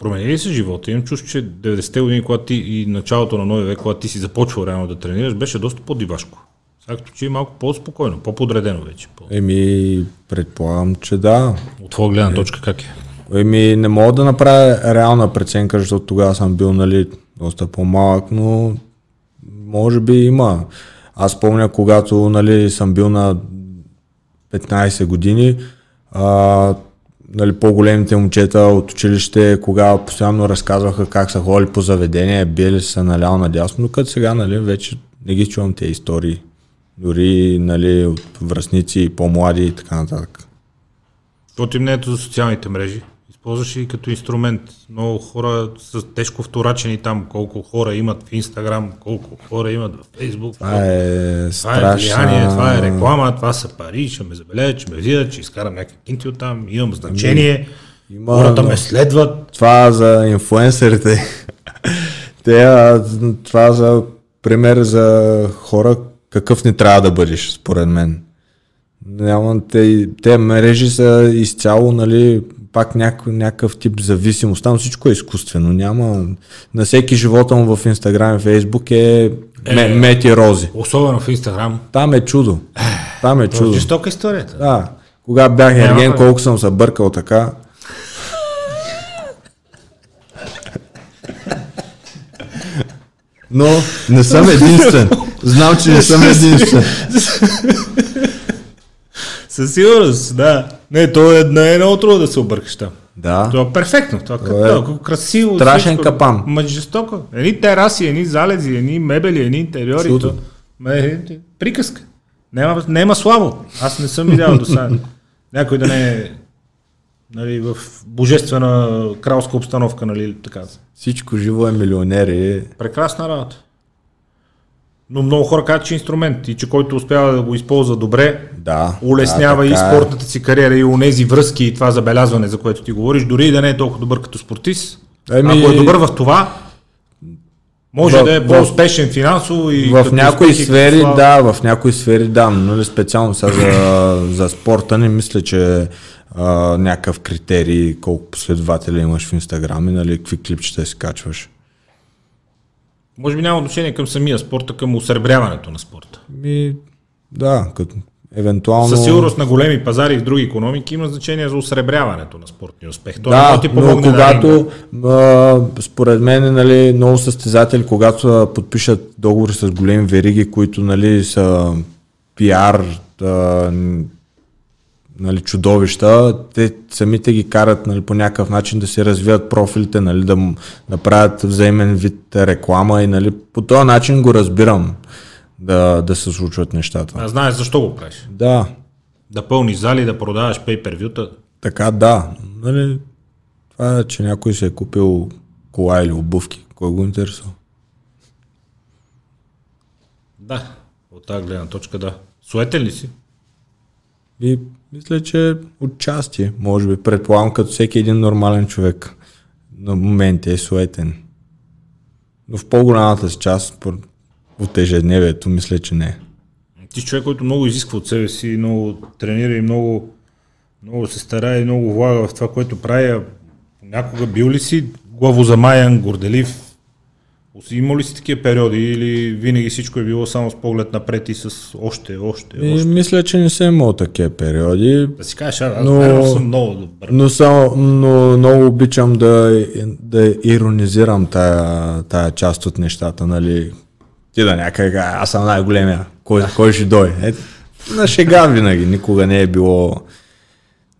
Промени ли се живота? Имам чувство, че 90-те години, когато ти и началото на новия век, когато ти си започвал реално да тренираш, беше доста по-дивашко. Сега като че е малко по-спокойно, по-подредено вече. По... Еми, предполагам, че да. От твоя гледна точка как е? Еми, не мога да направя реална преценка, защото тогава съм бил, нали, доста по-малък, но може би има. Аз помня, когато, нали, съм бил на 15 години, а, нали, по-големите момчета от училище, кога постоянно разказваха как са ходили по заведение, били са наляво надясно, но като сега, нали, вече не ги чувам тези истории. Дори, нали, от връзници, по-млади и така нататък. Какво ти е мнението за социалните мрежи? Използваш ли като инструмент? Много хора са тежко вторачени там. Колко хора имат в Инстаграм, колко хора имат в Фейсбук. Това е Това е страшна... влияние, това е реклама, това са пари, ще ме забележат, ще ме видят, ще изкарам някакви кинти от там, имам значение, Има- хората ме следват. Това за инфуенсерите. Те, това за пример за хора, какъв не трябва да бъдеш, според мен. Няма, те, те мрежи са изцяло, нали, пак няк, някакъв тип зависимост. Там всичко е изкуствено. Няма, на всеки живота му в Инстаграм и Фейсбук е, ме, мети рози. Особено в Инстаграм. Там е чудо. Там е е чудо. жестока историята. Да. Кога бях Няма ерген, колко съм се бъркал така. Но не съм единствен. Знам, че не съм единствен. Със сигурност, да. Не, то е, не е много трудно да се объркаш там. Да. Това е перфектно. Това, Това е, това е красиво. страшен всичко. капан. Ма жестоко. Едни тераси, едни залези, едни мебели, едни интериори. Чудо. То, е, приказка. Нема, нема слабо. Аз не съм видял до сега. Някой да не е нали, в божествена кралска обстановка, нали, така. Всичко живо е милионери. Прекрасна работа. Но много хора казват, че е инструмент и че който успява да го използва добре, Да. улеснява да, и е. спортната си кариера и онези връзки и това забелязване, за което ти говориш, дори и да не е толкова добър като спортист. Еми, Ако е добър в това, може В- да е по-успешен финансово и В някои успех и като сфери, слава. да, в някои сфери, да, но нали, специално сега за, за спорта не мисля, че а, някакъв критерий колко последователи имаш в Инстаграм и нали, какви клипчета си качваш. Може би няма отношение към самия спорт, а към усърбряването на спорта. Ми, да, като евентуално... Със сигурност на големи пазари в други економики има значение за усребряването на спортния успех. То Да, да ти но когато, а, според мен, нали, много състезатели, когато подпишат договори с големи вериги, които нали, са пиар, а, нали, чудовища, те самите ги карат нали, по някакъв начин да се развият профилите, нали, да направят взаимен вид реклама и нали, по този начин го разбирам да, да се случват нещата. А знаеш защо го правиш? Да, Да пълниш зали, да продаваш пейпервюта. Така, да. Нали, това е, че някой се е купил кола или обувки. Кой го интересува? Да, от тази гледна точка да. Суетен ли си? И мисля, че отчасти, може би, предполагам, като всеки един нормален човек на моменти е суетен. Но в по-голямата си част от ежедневието, мисля, че не. Ти си човек, който много изисква от себе си, много тренира и много, много се старае и много влага в това, което прави. А Някога бил ли си главозамаян, горделив? Има ли си такива периоди или винаги всичко е било само с поглед напред и с още, още, И още? мисля, че не съм имал такива периоди. Да си кажеш, аз Но- съм много добър. Но, само, но много обичам да, да иронизирам тая, тая част от нещата, нали? Ти да някак, «А, аз съм най-големия, кой, кой ще дойде? Е, на шега винаги, никога не е било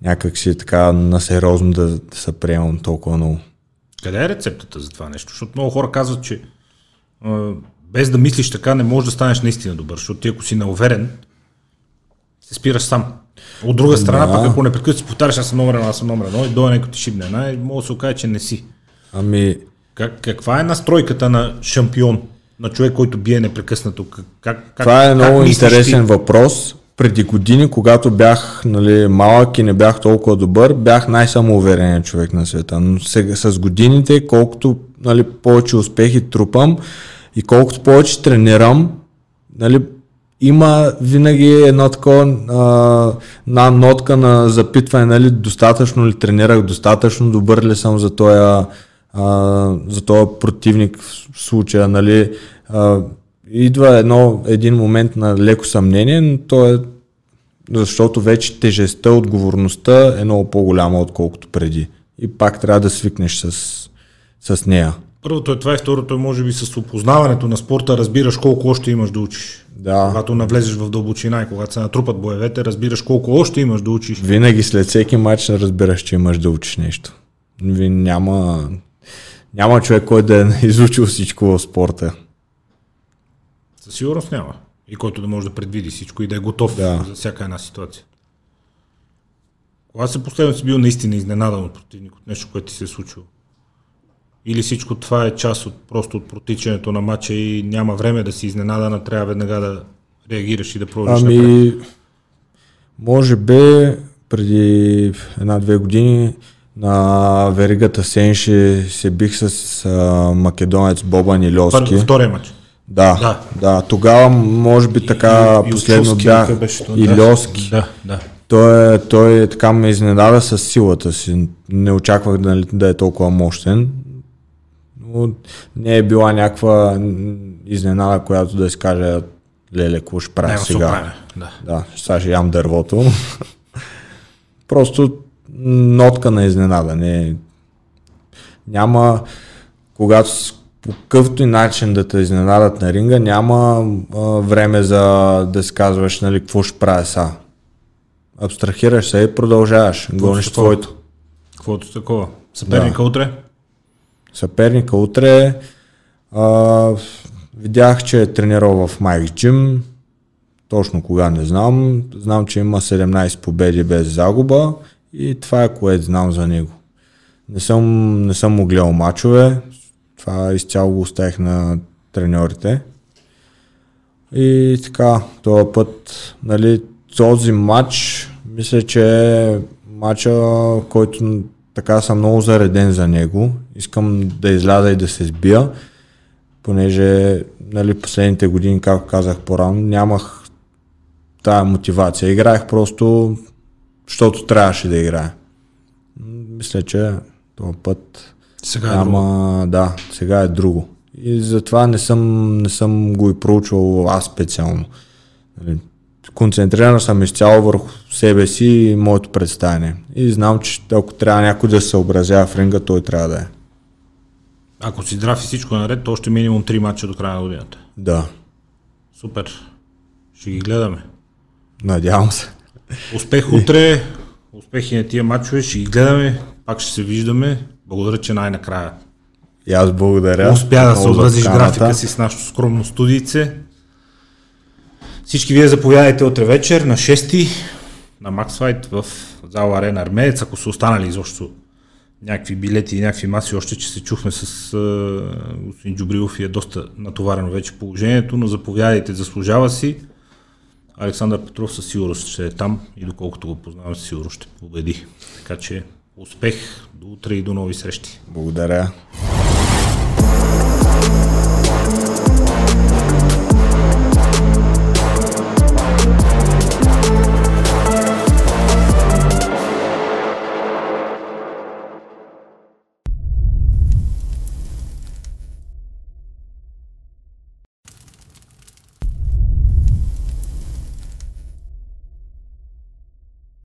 някак си така насериозно да, да се приемам толкова много. Къде е рецептата за това нещо? Защото много хора казват, че а, без да мислиш така не можеш да станеш наистина добър, защото ти ако си неуверен, се спираш сам. От друга страна, Да. пък ако непрекъснато си повтаряш, аз съм номер едно, аз съм номер едно и дойде някой ти шибне една и може да се окаже, че не си. Ами, Как, каква е настройката на шампион? На човек, който бие непрекъснато? Как, как, Това е как много интересен ти? въпрос. Преди години, когато бях нали, малък и не бях толкова добър, бях най-самоувереният човек на света. Но сега, с годините, колкото нали, повече успехи трупам и колкото повече тренирам, нали, има винаги едно такова на нотка на запитване, нали, достатъчно ли тренирах, достатъчно добър ли съм за този, за противник в случая, нали, а, идва едно, един момент на леко съмнение, но то е защото вече тежестта, отговорността е много по-голяма, отколкото преди. И пак трябва да свикнеш с, с нея. Първото е това и второто е може би с опознаването на спорта разбираш колко още имаш да учиш. Да. Когато навлезеш в дълбочина и когато се натрупат боевете, разбираш колко още имаш да учиш. Винаги след всеки матч разбираш, че имаш да учиш нещо. Няма, няма човек, който да е изучил всичко в спорта. Със сигурност няма. И който да може да предвиди всичко и да е готов Да. за всяка една ситуация. Кога се последно си бил наистина изненадан от противник, от нещо, което ти се е случило? Или всичко това е част от, просто от протичането на матча и няма време да си изненадан, а трябва веднага да реагираш и да продължиш напред? Ами, може би преди една-две години на веригата Сенши се бих с а, македонец Бобан. Първи, втория матч. Да, Да. да. Тогава може би така И- и последно Учовски, бях то? Ильовски. Да, да. Той, е, той така ме изненада с силата си. Не очаквах да, да е толкова мощен. Но не е била някаква изненада, която да си каже леле, какво ще правя сега. оправя. Да. Да, сега ще ям дървото. Просто нотка на изненада. Не, няма, когато по какъвто и начин да те изненадат на ринга, няма а, време за да си казваш нали, какво ще правя сега. Абстрахираш се и продължаваш. Гониш твоето. Каквото такова. Съперника Да. утре? Съперника утре а, видях, че е тренирал в Майк Джим. Точно кога не знам. Знам, че има 17 победи без загуба и това е което знам за него. Не съм, не съм му гледал мачове. Това изцяло го оставих на треньорите. И така, този път, нали, този матч, мисля, че е матча, който така съм много зареден за него. Искам да изляза и да се сбия, понеже нали, последните години, както казах по-рано, нямах тая мотивация. Играех просто, защото трябваше да играя. Мисля, че този път Сега е друго. Ама, да, сега е друго. И затова не съм, не съм го и проучвал аз специално. Нали, Концентриран съм изцяло върху себе си и моето представяне. И знам, че ако трябва някой да се съобразява в ринга, той трябва да е. Ако си здрав и всичко е наред, то още минимум 3 мача до края на годината. Да, Супер. Ще ги гледаме. надявам се. Успех утре, успехи на тия матчове, ще ги гледаме, пак ще се виждаме. Благодаря, че най-накрая И аз благодаря. успя да съобразиш графика си с нашото скромно студийце. Всички вие заповядайте утре вечер на 6 на Fight в зала Арена Армеец, ако са останали изобщо някакви билети и някакви маси, още че се чухме с господин Джубрилов и е доста натоварено вече положението, но заповядайте, заслужава си. Александър Петров със сигурност ще е там и доколкото го познавам, със сигурност ще победи. Така че успех до утре и до нови срещи. Благодаря.